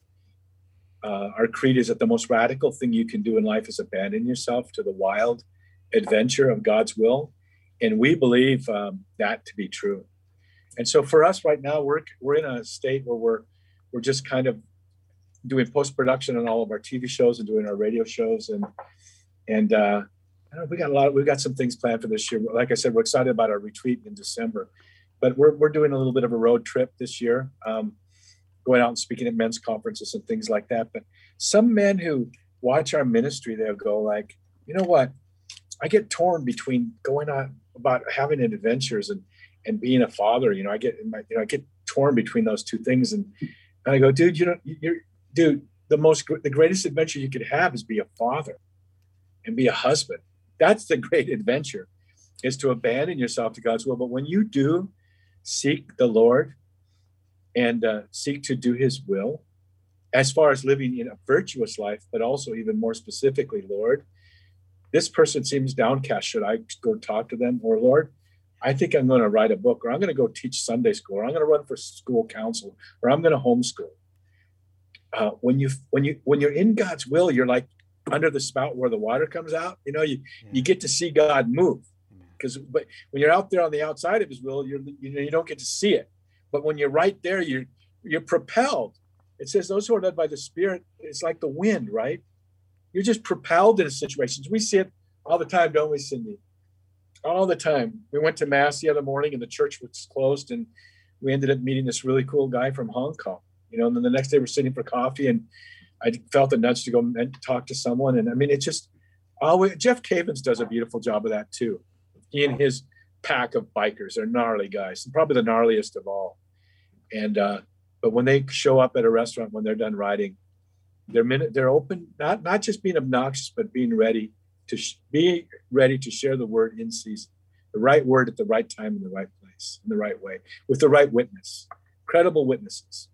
Uh, our creed is that the most radical thing you can do in life is abandon yourself to the wild adventure of God's will, and we believe um, that to be true. And so for us right now, we're we're in a state where we're we're just kind of doing post production on all of our TV shows and doing our radio shows, and and uh, know, we got a lot. We've got some things planned for this year. Like I said, we're excited about our retreat in December but we're, we're doing a little bit of a road trip this year, um, going out and speaking at men's conferences and things like that. But some men who watch our ministry, they'll go like, you know what? I get torn between going on about having adventures and and being a father. You know, I get you know I get torn between those two things, and, and I go, dude, you know, you're dude. The most the greatest adventure you could have is be a father and be a husband. That's the great adventure, is to abandon yourself to God's will. But when you do, seek the Lord and uh, seek to do His will as far as living in a virtuous life, but also even more specifically, Lord, this person seems downcast. Should I go talk to them? Or, Lord, I think I'm going to write a book, or I'm going to go teach Sunday school, or I'm going to run for school council, or I'm going to homeschool. Uh, when you when you when you're in God's will, you're like under the spout where the water comes out. You know, you yeah. you get to see God move. Because but when you're out there on the outside of his will you're you know you don't get to see it. But when you're right there you're you're propelled. It says those who are led by the spirit it's like the wind right? You're just propelled into situations. We see it all the time don't we cindy? All the time. We went to mass the other morning and the church was closed and we ended up meeting this really cool guy from hong kong you know and then the next day we're sitting for coffee and i felt the nudge to go and talk to someone. And i mean it's just always jeff cavins does a beautiful job of that too. He and his pack of bikers they're gnarly guys probably the gnarliest of all. And uh but when they show up at a restaurant when they're done riding they're minute they're open not not just being obnoxious but being ready to sh- be ready to share the word in season. The right word at the right time in the right place in the right way with the right witness credible witnesses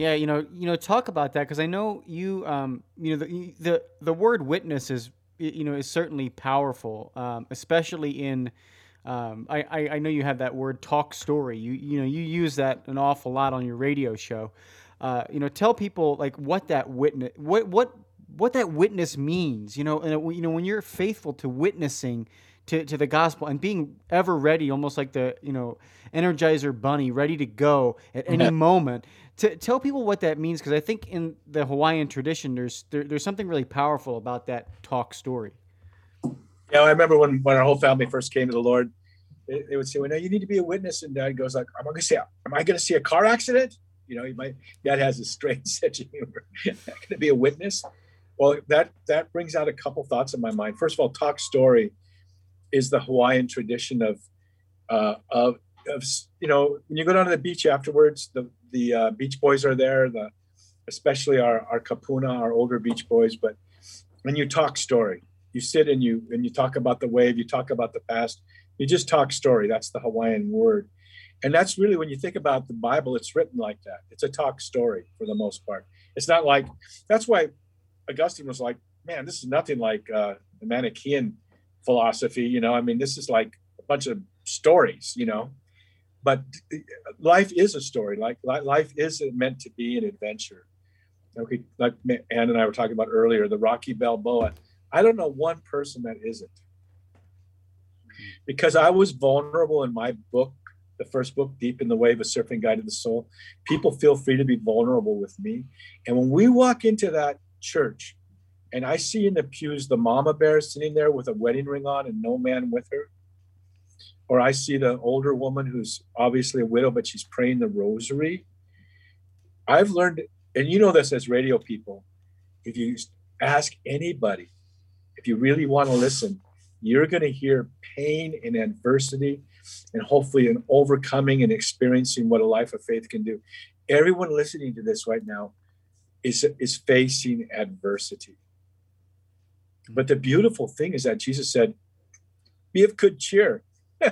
yeah, you know, you know, talk about that because I know you, um, you know, the the the word witness is you know is certainly powerful, um, especially in. Um, I, I, I know you have that word talk story. You you know you use that an awful lot on your radio show. Uh, you know, tell people like what that witness what what what that witness means. You know, and you know when you're faithful to witnessing to, to the gospel and being ever ready, almost like the you know Energizer Bunny, ready to go at any moment. To tell people what that means, because I think in the Hawaiian tradition, there's there, there's something really powerful about that talk story. Yeah, I remember when when our whole family first came to the Lord. they, they would say, "Well, no, you need to be a witness." And Dad goes like, "Am I going to see? Am I going to see a car accident?" You know, he might. dad has a strange sense of humor. going to be a witness. Well, that that brings out a couple thoughts in my mind. First of all, talk story is the Hawaiian tradition of uh, of of you know when you go down to the beach afterwards, the the uh, beach boys are there, the especially our our kupuna, our older beach boys. But when you talk story, you sit and you and you talk about the wave, you talk about the past, you just talk story. That's the Hawaiian word, and that's really when you think about the Bible, it's written like that. It's a talk story for the most part. It's not like that's why Augustine was like, man, this is nothing like uh, the Manichaean philosophy. You know, I mean, this is like a bunch of stories. You know, but eh, life is a story. Like life is meant to be an adventure. Okay, like Ann and I were talking about earlier, the Rocky Balboa. I don't know one person that isn't, because I was vulnerable in my book, the first book, Deep in the Wave: A Surfing Guide to the Soul. People feel free to be vulnerable with me, and when we walk into that church, and I see in the pews the mama bear sitting there with a wedding ring on and no man with her, or I see the older woman who's obviously a widow, but she's praying the rosary. I've learned, and you know this as radio people, if you ask anybody, if you really want to listen, you're going to hear pain and adversity and hopefully an overcoming and experiencing what a life of faith can do. Everyone listening to this right now is, is facing adversity. But the beautiful thing is that Jesus said, Be of good cheer.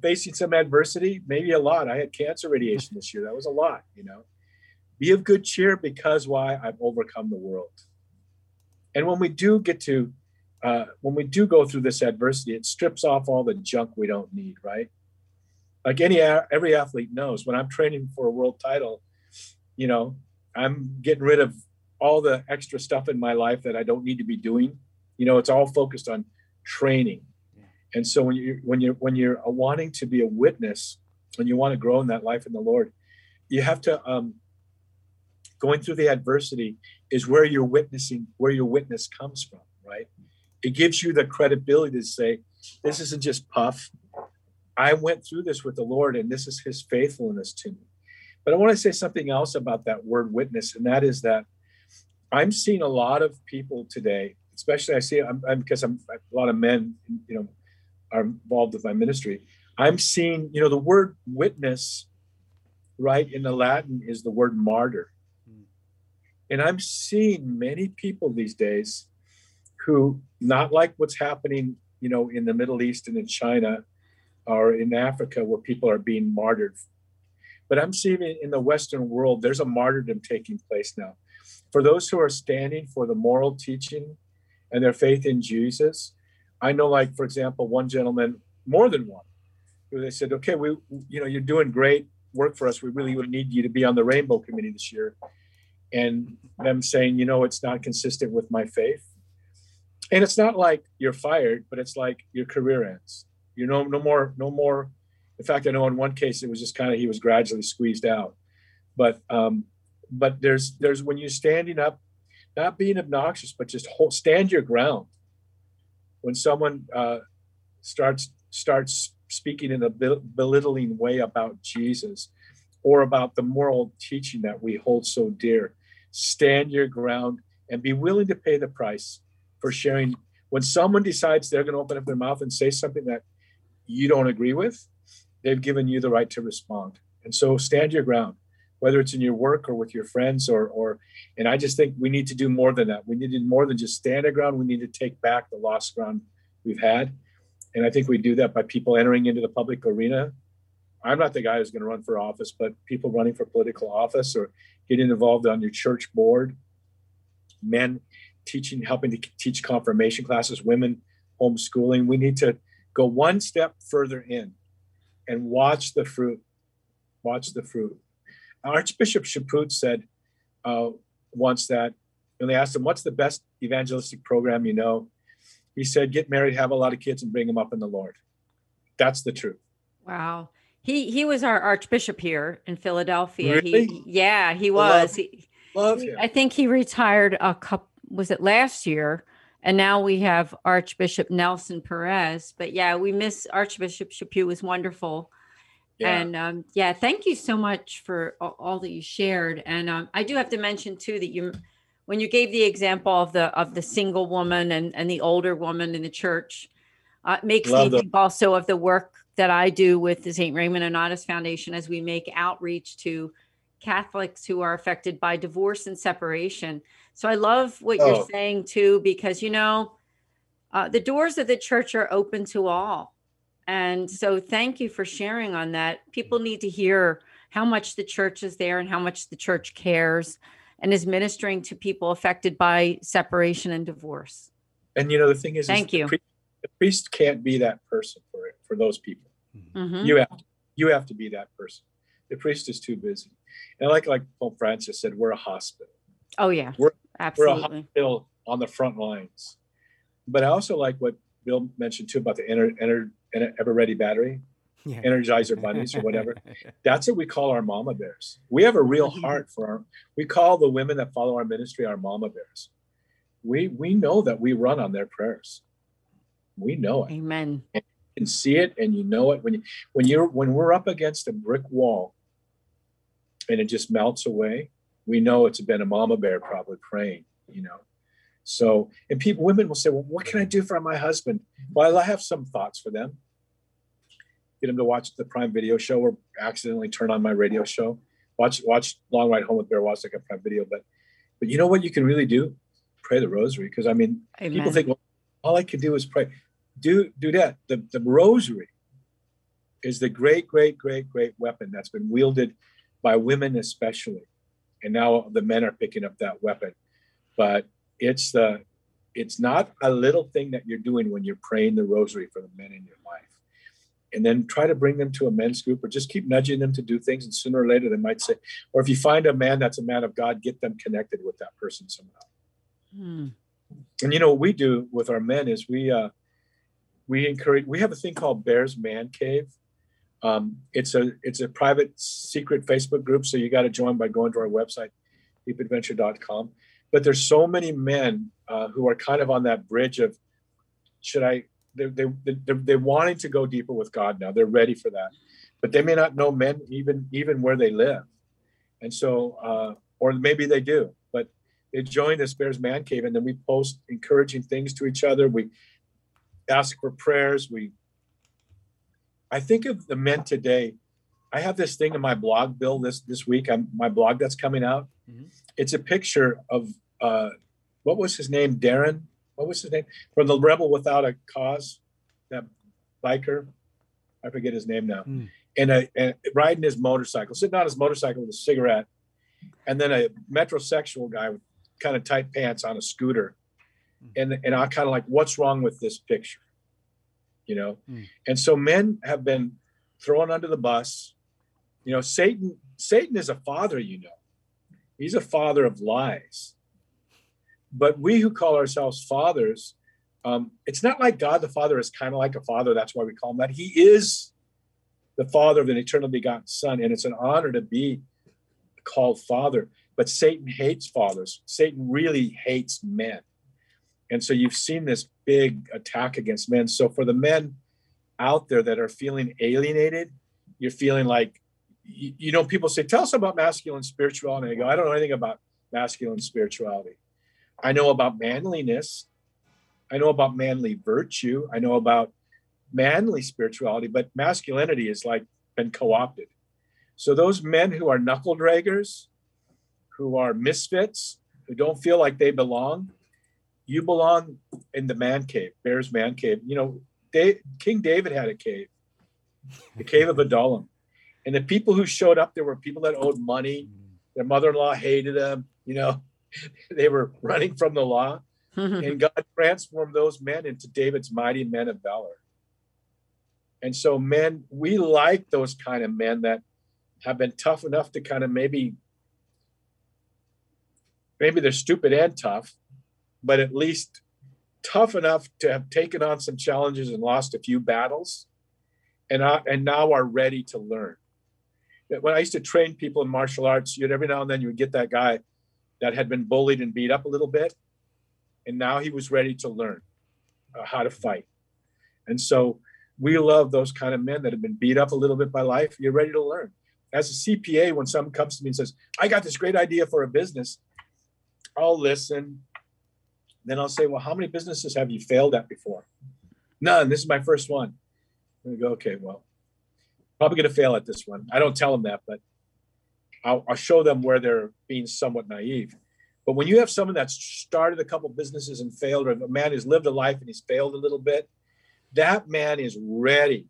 facing some adversity, maybe a lot. I had cancer radiation this year. That was a lot, you know. Be of good cheer because why? I've overcome the world. And when we do get to, uh, when we do go through this adversity, it strips off all the junk we don't need, right? Like any every athlete knows, when I'm training for a world title, you know, I'm getting rid of all the extra stuff in my life that I don't need to be doing. You know, it's all focused on training and so when you when you when you're wanting to be a witness and you want to grow in that life in the Lord, you have to um, going through the adversity is where you're witnessing where your witness comes from, right? It gives you the credibility to say, this isn't just puff. I went through this with the Lord, and this is His faithfulness to me. But I want to say something else about that word witness, and that is that I'm seeing a lot of people today, especially I see I'm, I'm because I'm a lot of men, you know, are involved with my ministry, I'm seeing, you know, the word witness, right, in the Latin is the word martyr. Hmm. And I'm seeing many people these days who, not like what's happening, you know, in the Middle East and in China or in Africa where people are being martyred. But I'm seeing in the Western world, there's a martyrdom taking place now. For those who are standing for the moral teaching and their faith in Jesus, I know, like for example, one gentleman, more than one, who they said, "Okay, we, you know, you're doing great work for us. We really would need you to be on the Rainbow Committee this year." And them saying, "You know, it's not consistent with my faith." And it's not like you're fired, but it's like your career ends. You know, no more, no more. In fact, I know in one case it was just kind of he was gradually squeezed out. But um, but there's there's when you're standing up, not being obnoxious, but just hold, stand your ground when someone uh, starts starts speaking in a belittling way about Jesus or about the moral teaching that we hold so dear, stand your ground and be willing to pay the price for sharing. When someone decides they're going to open up their mouth and say something that you don't agree with, they've given you the right to respond. And so stand your ground, whether it's in your work or with your friends or or and I just think we need to do more than that. We need to do more than just stand our ground. We need to take back the lost ground we've had. And I think we do that by people entering into the public arena. I'm not the guy who's going to run for office, but people running for political office or getting involved on your church board, men teaching, helping to teach confirmation classes, women homeschooling. We need to go one step further in and watch the fruit. Watch the fruit. Archbishop Chaput said uh, once that when they asked him, What's the best evangelistic program you know? He said, Get married, have a lot of kids, and bring them up in the Lord. That's the truth. Wow. He he was our archbishop here in Philadelphia. Really? He yeah, he was. Love, love him. I think he retired a couple was it last year? And now we have Archbishop Nelson Perez. But yeah, we miss Archbishop Chaput was wonderful. Yeah. And um, yeah, thank you so much for all, that you shared. And um, I do have to mention too that you, when you gave the example of the of the single woman and and the older woman in the church, uh, it makes Love me the- think also of the work that I do with the St. Raymond Nonnatus Foundation as we make outreach to Catholics who are affected by divorce and separation. So I love what you're Oh. saying too, because you know, uh, the doors of the church are open to all. And so thank you for sharing on that. People need to hear how much the church is there and how much the church cares and is ministering to people affected by separation and divorce. And you know, the thing is, is Thank the you. priest- the priest can't be that person for it, for those people. Mhm. You have you have to be that person. The priest is too busy. And like like Pope Francis said, we're a hospital. Oh yeah, We're- We're a hospital on the front lines. But I also like what Bill mentioned too about the ener, ener, ener, ever ready battery, Yeah. Energizer bunnies or whatever. That's what we call our mama bears. We have a real heart for our. We call the women that follow our ministry our mama bears. We we know that we run on their prayers. We know it. Amen. You can see it, and you know it when you when you're when we're up against a brick wall, and it just melts away. We know it's been a mama bear probably praying. You know. So, and people, women will say, "Well, what can I do for my husband?" Well, I have some thoughts for them get him to watch the Prime Video show or accidentally turn on my radio show. Watch watch Long Ride Home with Bear like a Prime Video. But but you know what you can really do? Pray the Rosary. Because I mean, Amen. people think, well, all I can do is pray. Do do that. The the Rosary is the great great great great weapon that's been wielded by women especially, and now the men are picking up that weapon. But it's the it's not a little thing that you're doing when you're praying the Rosary for the men in your life. And then try to bring them to a men's group or just keep nudging them to do things and sooner or later they might say or if you find a man that's a man of god get them connected with that person somehow. Hmm. and you know what we do with our men is we uh we encourage we have a thing called bears man cave. Um it's a it's a private secret facebook group so you got to join by going to our website deepadventure.com but there's so many men uh, who are kind of on that bridge of should i they, they, they're, they're wanting to go deeper with god now. They're ready for that. But they may not know men even even where they live. And so uh, or maybe they do but they join this bears man cave and then we post encouraging things to each other. We ask for prayers. We i think of the men today. I have this thing in my blog bill this this week. I'm my blog that's coming out Mhm. it's a picture of uh what was his name? Darren? What was his name? From the rebel without a cause? That biker? I forget his name now. Mm. and, a, and riding his motorcycle sitting on his motorcycle with a cigarette and then a metrosexual guy with kind of tight pants on a scooter. And and i kind of like what's wrong with this picture? You know? Mm. and so men have been thrown under the bus. You know satan satan is a father you know he's a father of lies. But we who call ourselves fathers um, it's not like god the father is kind of like a father that's why we call him that. He is the father of an eternal begotten son and it's an honor to be called father. But satan hates fathers. Satan really hates men. And so you've seen this big attack against men. So for the men out there that are feeling alienated you're feeling like you, you know people say tell us about masculine spirituality. I go i don't know anything about masculine spirituality. I know about manliness. I know about manly virtue. I know about manly spirituality but masculinity is like been co-opted. So those men who are knuckle draggers who are misfits who don't feel like they belong you belong in the man cave bear's man cave. You know they, king david had a cave the cave of adullam and the people who showed up there were people that owed money. Their mother-in-law hated them you know. They were running from the law. And god transformed those men into david's mighty men of valor. And so men we like those kind of men that have been tough enough to kind of maybe maybe they're stupid and tough but at least tough enough to have taken on some challenges and lost a few battles and uh, and now are ready to learn when i used to train people in martial arts you'd every now and then you would get that guy that had been bullied and beat up a little bit and now he was ready to learn uh, how to fight. And so we love those kind of men that have been beat up a little bit by life. You're ready to learn. As a CPA, when someone comes to me and says, I got this great idea for a business, I'll listen. Then I'll say, Well, how many businesses have you failed at before? None. This is my first one. And I go, Okay, well, probably going to fail at this one. I don't tell them that, but I'll, I'll show them where they're being somewhat naive. But when you have someone that's started a couple businesses and failed, or a man who's lived a life and he's failed a little bit, that man is ready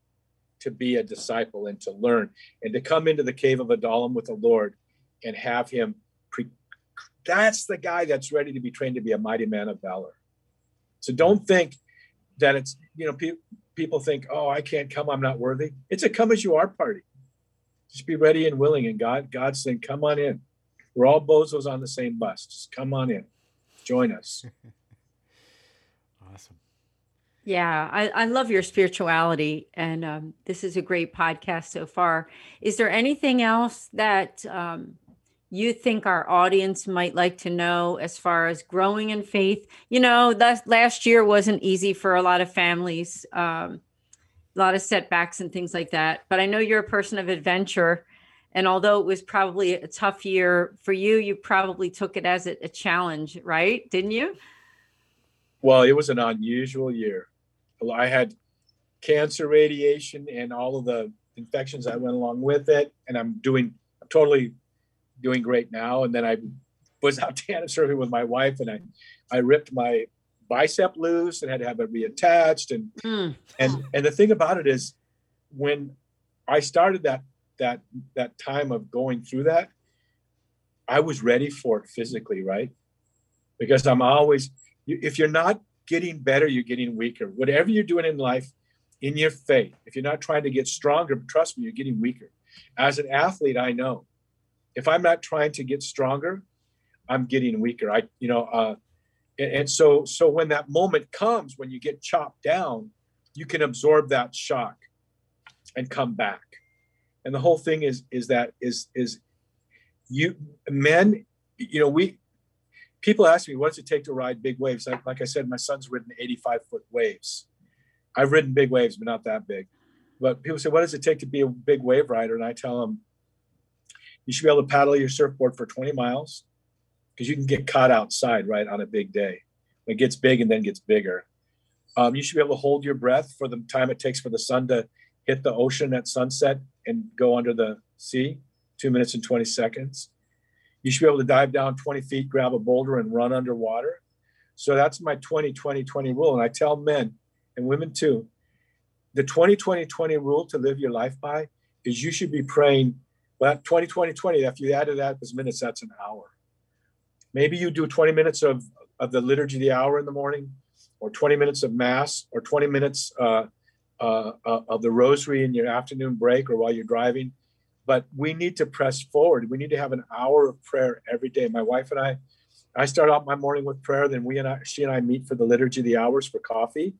to be a disciple and to learn and to come into the cave of Adullam with the Lord and have him. Pre- that's the guy that's ready to be trained to be a mighty man of valor. So don't think that it's, you know, pe- people think, oh, I can't come, I'm not worthy. It's a come as you are party. Just be ready and willing. And God, God's saying, come on in. We're all bozos on the same bus. Just come on in. Join us. awesome. Yeah, I, I love your spirituality, and um, this is a great podcast so far. Is there anything else that um, you think our audience might like to know as far as growing in faith? You know, that last year wasn't easy for a lot of families, um, a lot of setbacks and things like that. But I know you're a person of adventure, and although it was probably a tough year for you, you probably took it as a, a challenge, right? Didn't you? Well, it was an unusual year. I had cancer radiation and all of the infections that went along with it. And I'm doing totally doing great now. And then I was out tanning surfing with my wife and I, I ripped my bicep loose and had to have it reattached. And Mm. and and the thing about it is when I started that that that time of going through that, I was ready for it physically, right? Because I'm always if you're not getting better, you're getting weaker. Whatever you're doing in life, in your faith, if you're not trying to get stronger, trust me, you're getting weaker. As an athlete, I know if I'm not trying to get stronger, I'm getting weaker. I, you know, uh, and, and so so when that moment comes, when you get chopped down, you can absorb that shock and come back. And the whole thing is is that is is you men, you know, we people ask me, what does it take to ride big waves? Like, like I said, my son's ridden 85 foot waves. I've ridden big waves, but not that big. But people say, what does it take to be a big wave rider? And I tell them, you should be able to paddle your surfboard for 20 miles because you can get caught outside, right, on a big day. It gets big and then gets bigger. Um, you should be able to hold your breath for the time it takes for the sun to hit the ocean at sunset and go under the sea, two minutes and 20 seconds you should be able to dive down 20 feet, grab a boulder, and run underwater. So that's my 20 20 20 rule. And I tell men and women too the 20 20 20 rule to live your life by is you should be praying. Well, 20 20 20, if you added that as minutes, that's an hour. Maybe you do 20 minutes of, of the liturgy of the hour in the morning, or 20 minutes of mass, or 20 minutes uh, uh, uh, of the rosary in your afternoon break or while you're driving but we need to press forward. We need to have an hour of prayer every day. My wife and I, I start out my morning with prayer. Then we and I, she and I meet for the liturgy of the hours for coffee,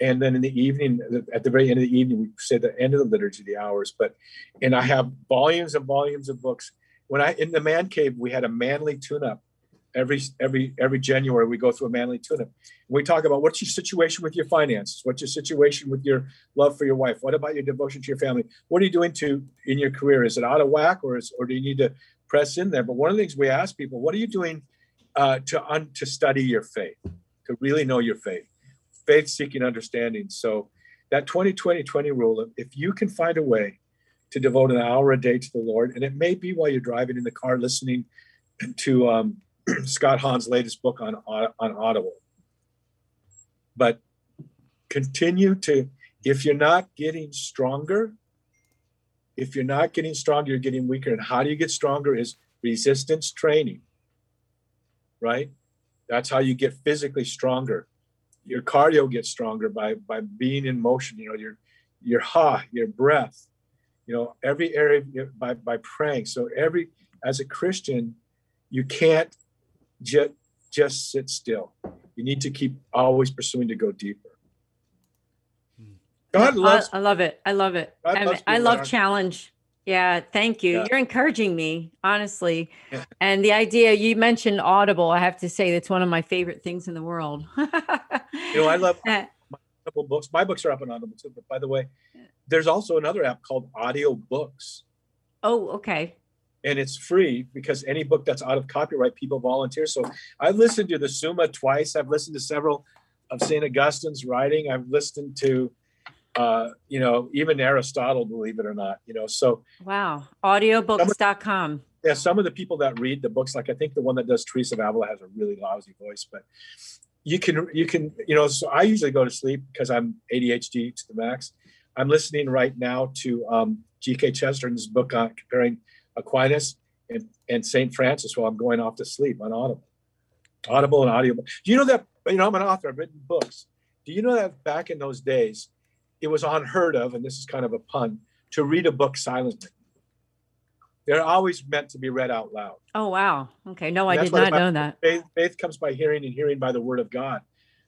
and then in the evening, at the very end of the evening, we say the end of the liturgy the hours. But, and I have volumes and volumes of books. When I in the man cave, we had a manly tune-up every every every January. We go through a manly tune-up. We talk about what's your situation with your finances, what's your situation with your love for your wife, what about your devotion to your family, what are you doing to in your career? Is it out of whack, or is or do you need to press in there? But one of the things we ask people, what are you doing uh, to un, to study your faith, to really know your faith, faith seeking understanding. So that 20 20 20 rule, of if you can find a way to devote an hour a day to the Lord, and it may be while you're driving in the car listening to um, Scott Hahn's latest book on on Audible. But continue to, if you're not getting stronger, if you're not getting stronger, you're getting weaker. And how do you get stronger? Is resistance training, right? That's how you get physically stronger. Your cardio gets stronger by by being in motion. You know your your ha, your breath. You know every area by by praying. So every as a Christian, you can't just just sit still. You need to keep always pursuing to go deeper. Hmm. God I, loves I love it. I love it. God I, loves I love challenge. Yeah, thank you. Yeah. You're encouraging me, honestly. Yeah. And the idea you mentioned Audible, I have to say that's one of my favorite things in the world. You know, I love Uh, a couple books. My books are up on Audible too. But by the way, there's also another app called Audio Books, oh, okay. and it's free because any book that's out of copyright, people volunteer. So I've listened to the Summa twice. I've listened to several of Saint Augustine's writing. I've listened to, uh, you know, even Aristotle, believe it or not. You know, so Wow. Audiobooks.com. yeah, some of the people that read the books, like I think the one that does Teresa of Avila has a really lousy voice, but you can you can you know. So I usually go to sleep because I'm ADHD to the max. I'm listening right now to um, G.K. Chesterton's book on comparing Aquinas and, and Saint Francis while I'm going off to sleep on Audible, Audible and audio. Do you know that? You know, I'm an author. I've written books. Do you know that back in those days, it was unheard of, and this is kind of a pun, to read a book silently. They're always meant to be read out loud. Oh, wow. Okay. No, I did not know that. Faith, faith comes by hearing, and hearing by the word of God.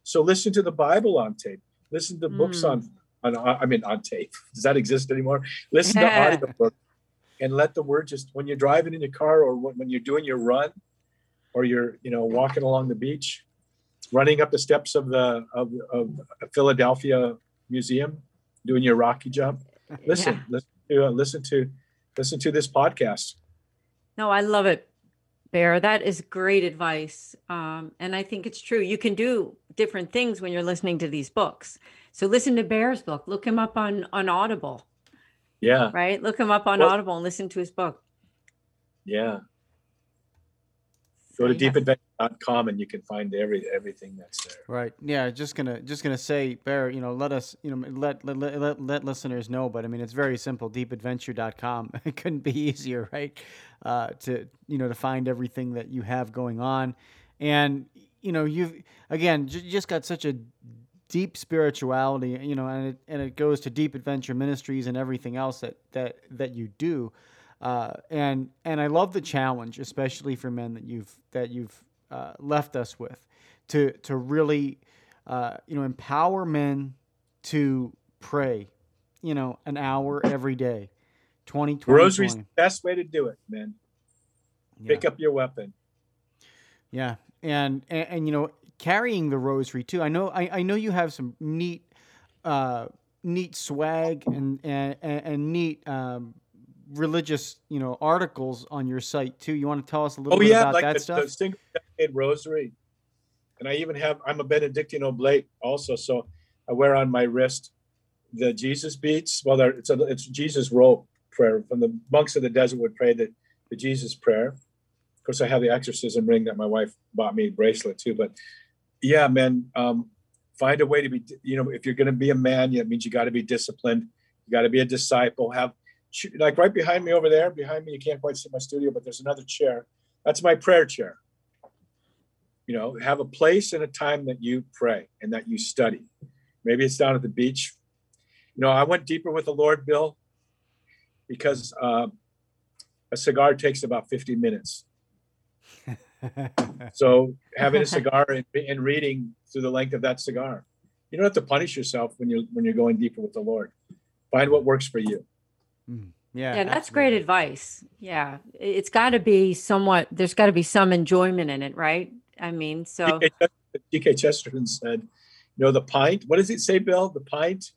So listen to the Bible on tape. Listen to books Mm. on, on, I mean, on tape. Does that exist anymore? Listen Yeah. to audiobook, and let the word just when you're driving in your car or when, when you're doing your run, or you're you know walking along the beach, running up the steps of the of, of Philadelphia Museum, doing your Rocky jump. Listen, Yeah. listen to uh, listen to listen to this podcast. No, I love it, Bear. That is great advice. Um, and I think it's true. You can do different things when you're listening to these books. So listen to Bear's book. Look him up on, on Audible, Yeah, right? Look him up on Well- Audible and listen to his book. yeah. Go to deepadventure.com and you can find every everything that's there. Right. Yeah. Just gonna just gonna say, Bear. You know, let us. You know, let let, let, let, let listeners know. But I mean, it's very simple. Deepadventure.com. It couldn't be easier, right? Uh, to you know to find everything that you have going on, and you know you've again j- just got such a deep spirituality. You know, and it and it goes to Deep Adventure Ministries and everything else that that that you do. Uh, and and I love the challenge, especially for men that you've that you've uh, left us with, to to really uh, you know empower men to pray, you know, an hour every day, 20, 20, Rosary's 20. the best way to do it, man. Yeah. Pick up your weapon. Yeah, and, and and you know, carrying the rosary too. I know I, I know you have some neat uh, neat swag and and, and, and neat um, religious you know articles on your site too. You want to tell us a little Oh bit yeah, about like that the, stuff? the single decade rosary. And I even have I'm a Benedictine oblate also, so I wear on my wrist the Jesus beats. Well, it's a it's Jesus rope prayer from the monks of the desert would pray the, the Jesus prayer. Of course, I have the exorcism ring that my wife bought me bracelet too. But yeah, man, um, find a way to be. You know, if you're going to be a man, yeah, it means you got to be disciplined. You got to be a disciple. Have like right behind me over there. Behind me, you can't quite see my studio, but there's another chair. That's my prayer chair. You know, have a place and a time that you pray and that you study. Maybe it's down at the beach. You know, I went deeper with the Lord, Bill, because uh, a cigar takes about 50 minutes. So having a cigar and, and reading through the length of that cigar, you don't have to punish yourself when you're when you're going deeper with the Lord. Find what works for you. Mm, yeah, Yeah, that's great advice. Yeah. It- It's got to be somewhat, there's got to be some enjoyment in it, right? I mean, so GK, Chesterton said, you know, the pint. What does it say, Bill? The pint,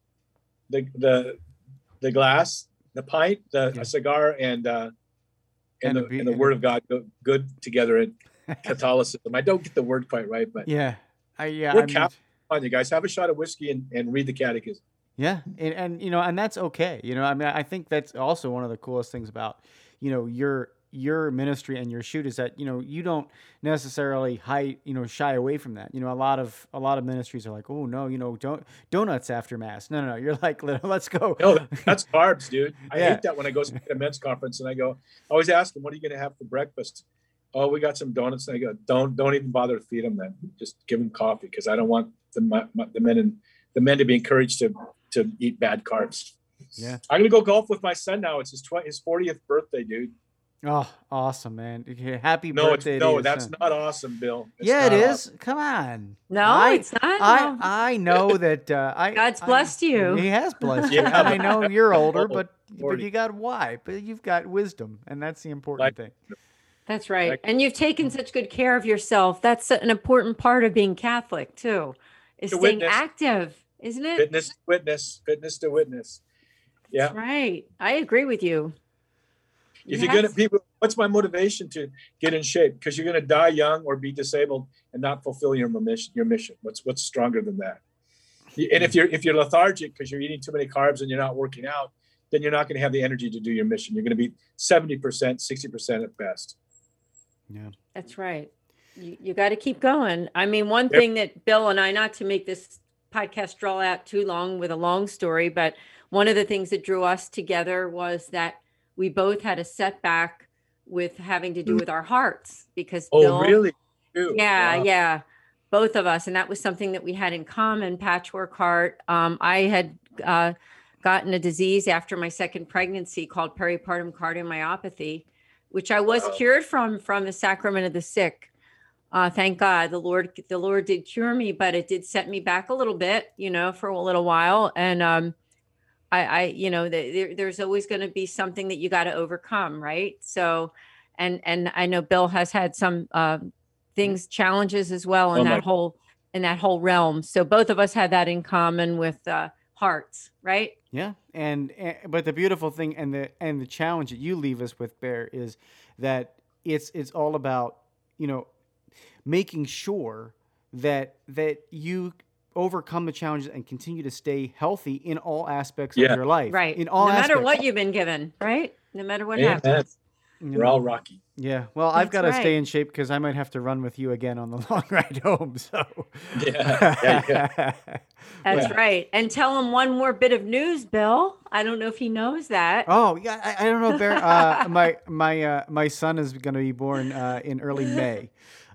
the the the glass, the pint, the Yeah. a cigar, and uh, and, And the, be- and the and Word of God go good together in Catholicism. I don't get the word quite right, but yeah, I, yeah. We're I mean, Catholic. on, you guys, have a shot of whiskey and, and read the Catechism. Yeah, and, and you know, and that's okay. You know, I mean, I think that's also one of the coolest things about you know your your ministry and your shoot is that you know you don't necessarily hide you know shy away from that. You know, a lot of a lot of ministries are like, oh no, you know, don't donuts after mass. No, no, no. You're like, let's go. No, that's carbs, dude. I Yeah. hate that when I go to a men's conference and I go, I always ask them, what are you going to have for breakfast? Oh, we got some donuts. And I go, don't, don't even bother to feed them then. Just give them coffee because I don't want the, my, my- the men and the men to be encouraged to, to eat bad carbs. Yeah. I'm going to go golf with my son now. It's his 20, his 40th birthday, dude. Oh, awesome, man! Okay, Happy No, birthday! to no, your that's son. not awesome, Bill. It's yeah, it is. awesome. Come on. no, I, it's not. I no. I know that uh, I God's I- blessed you. He has blessed you, Yeah, and I know you're older, Oh. but but you got why. But you've got wisdom, and that's the important Like- thing. That's right. Like- and you've taken such good care of yourself. That's an important part of being Catholic too, is To staying witness. active, isn't it? Fitness to witness, fitness to witness. Yeah. That's right. I agree with you. If you're gonna Yes. people, what's my motivation to get in shape? Because you're gonna die young or be disabled and not fulfill your mission. Your mission. What's what's stronger than that? And if hmm. you're if you're lethargic because you're eating too many carbs and you're not working out, then you're not going to have the energy to do your mission. You're going to be seventy percent, sixty percent at best. Yeah. That's right. You, you got to keep going. I mean, one Yep. thing that Bill and I, not to make this podcast draw out too long with a long story, but one of the things that drew us together was that we both had a setback with having to do Mm. with our hearts because Oh, Bill, really? Yeah, Wow. yeah, both of us, and that was something that we had in common. Patchwork heart. Um, I had uh, gotten a disease after my second pregnancy called peripartum cardiomyopathy, which I was Wow. cured from from the sacrament of the sick. Uh, thank God, the Lord, the Lord did cure me, but it did set me back a little bit, you know, for a little while. And um, I, I, you know, the, there, there's always going to be something that you got to overcome, right? So, and and I know Bill has had some um, things, challenges as well in Oh, that whole in that whole realm. So both of us had that in common with uh, hearts, right? Yeah, and, and but the beautiful thing and the and the challenge that you leave us with, Bear, is that it's it's all about you know making sure that that you overcome the challenges and continue to stay healthy in all aspects Yeah. of your life. Right. In all no matter aspects. what you've been given, right? No matter what Amen. happens. You We're know? all rocky. Yeah. Well, I've That's got to stay in shape because I might have to run with you again on the long ride home. So. Yeah, yeah, yeah. That's Yeah. right. And tell him one more bit of news, Bill. I don't know if he knows that. Oh yeah, I, I don't know, Bear. Uh, my my uh, my son is going to be born uh, in early May.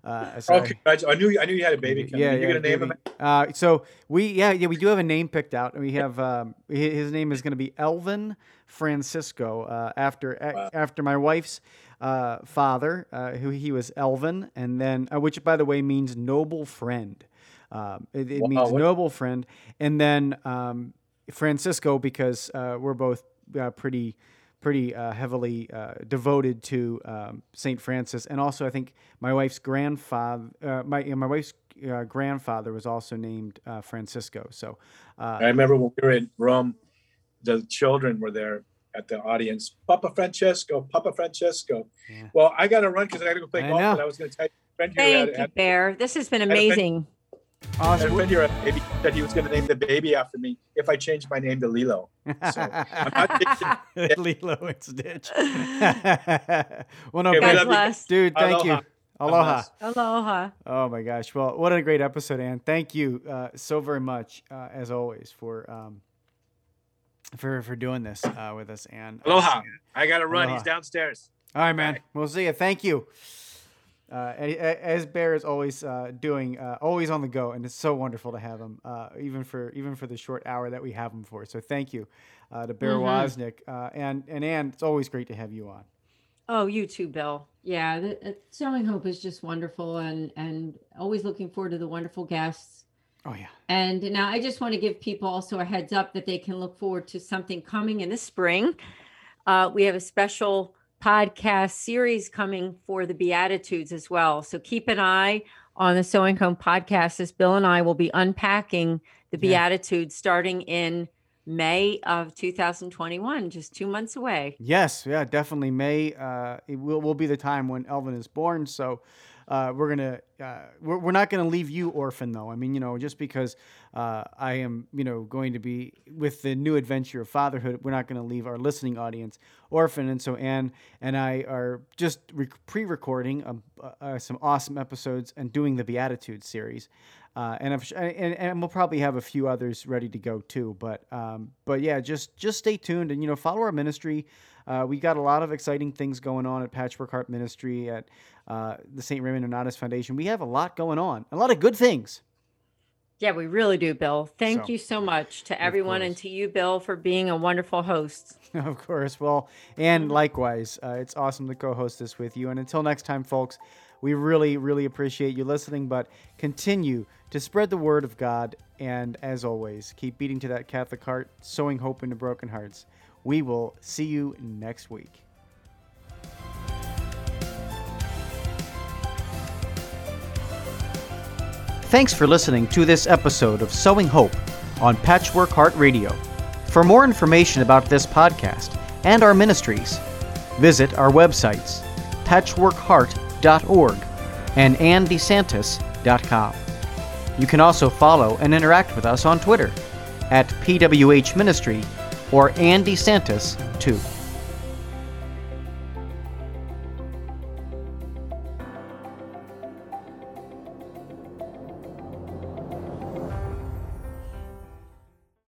Uh, so Oh. I knew I knew you had a baby coming. Yeah, You're yeah, gonna name him. Uh, so we yeah yeah we do have a name picked out. We have um, his name is going to be Elvin Francisco uh, after Wow. after my wife's uh, father, uh, who he was Elvin, and then uh, which by the way means noble friend. Um, it it Wow, means noble friend, and then um, Francisco because uh, we're both uh, pretty pretty uh, heavily uh, devoted to um, Saint Francis, and also I think my wife's grandfather, uh, my yeah, my wife's uh, grandfather was also named uh, Francisco. So uh, I remember when we were in Rome, the children were there at the audience. Papa Francesco, Papa Francesco. Yeah. Well, I got to run because I got to go play I golf. know. And I was going to tell you, a friend here Thank you, Bear. This has been amazing. Had a awesome. friend here at baby said he was going to name the baby after me if I changed my name to Lilo. So, I'm not Lilo and Stitch. well, no, Okay, we God love you. dude, thank you. Aloha. Aloha. Aloha. Oh my gosh! Well, what a great episode, Ann. Thank you uh, so very much, uh, as always, for um, for for doing this uh, with us, Ann. Aloha. I got to run. Aloha. He's downstairs. All right, man. Bye. We'll see you. Thank you. Uh, as Bear is always uh, doing, uh, always on the go, and it's so wonderful to have him, uh, even for even for the short hour that we have him for. So thank you uh, to Bear Mhm. Woznick uh, and and Ann. It's always great to have you on. Oh, you too, Bill. Yeah, the, uh, Sowing Hope is just wonderful, and and always looking forward to the wonderful guests. Oh yeah. And now I just want to give people also a heads up that they can look forward to something coming in the spring. Uh, we have a special podcast series coming for the Beatitudes as well. So keep an eye on the Sowing Hope podcast as Bill and I will be unpacking the Yeah. Beatitudes starting in May of 2021, just two months away. Yes, yeah, definitely. May uh, it will will be the time when Elvin is born. So uh, we're gonna uh, we're, we're not gonna leave you orphan though. I mean, you know, just because uh, I am you know going to be with the new adventure of fatherhood, we're not gonna leave our listening audience orphan. And so Anne and I are just re- pre-recording um, uh, uh, some awesome episodes and doing the Beatitudes series. Uh, and, if, and and we'll probably have a few others ready to go too. But um, but yeah, just just stay tuned and you know follow our ministry. Uh, we got a lot of exciting things going on at Patchwork Heart Ministry at uh, the St. Raymond Nonnatus Foundation. We have a lot going on, a lot of good things. Yeah, we really do, Bill. Thank So, you so much to everyone and to you, Bill, for being a wonderful host. of course. Well, and likewise, uh, it's awesome to co-host this with you. And until next time, folks, we really, really appreciate you listening. But continue to spread the word of God, and as always, keep beating to that Catholic heart, sowing hope into broken hearts. We will see you next week. Thanks for listening to this episode of Sowing Hope on Patchwork Heart Radio. For more information about this podcast and our ministries, visit our websites patchworkheart.org and andesantis.com. You can also follow and interact with us on Twitter at PWH Ministry or Andy Santis 2.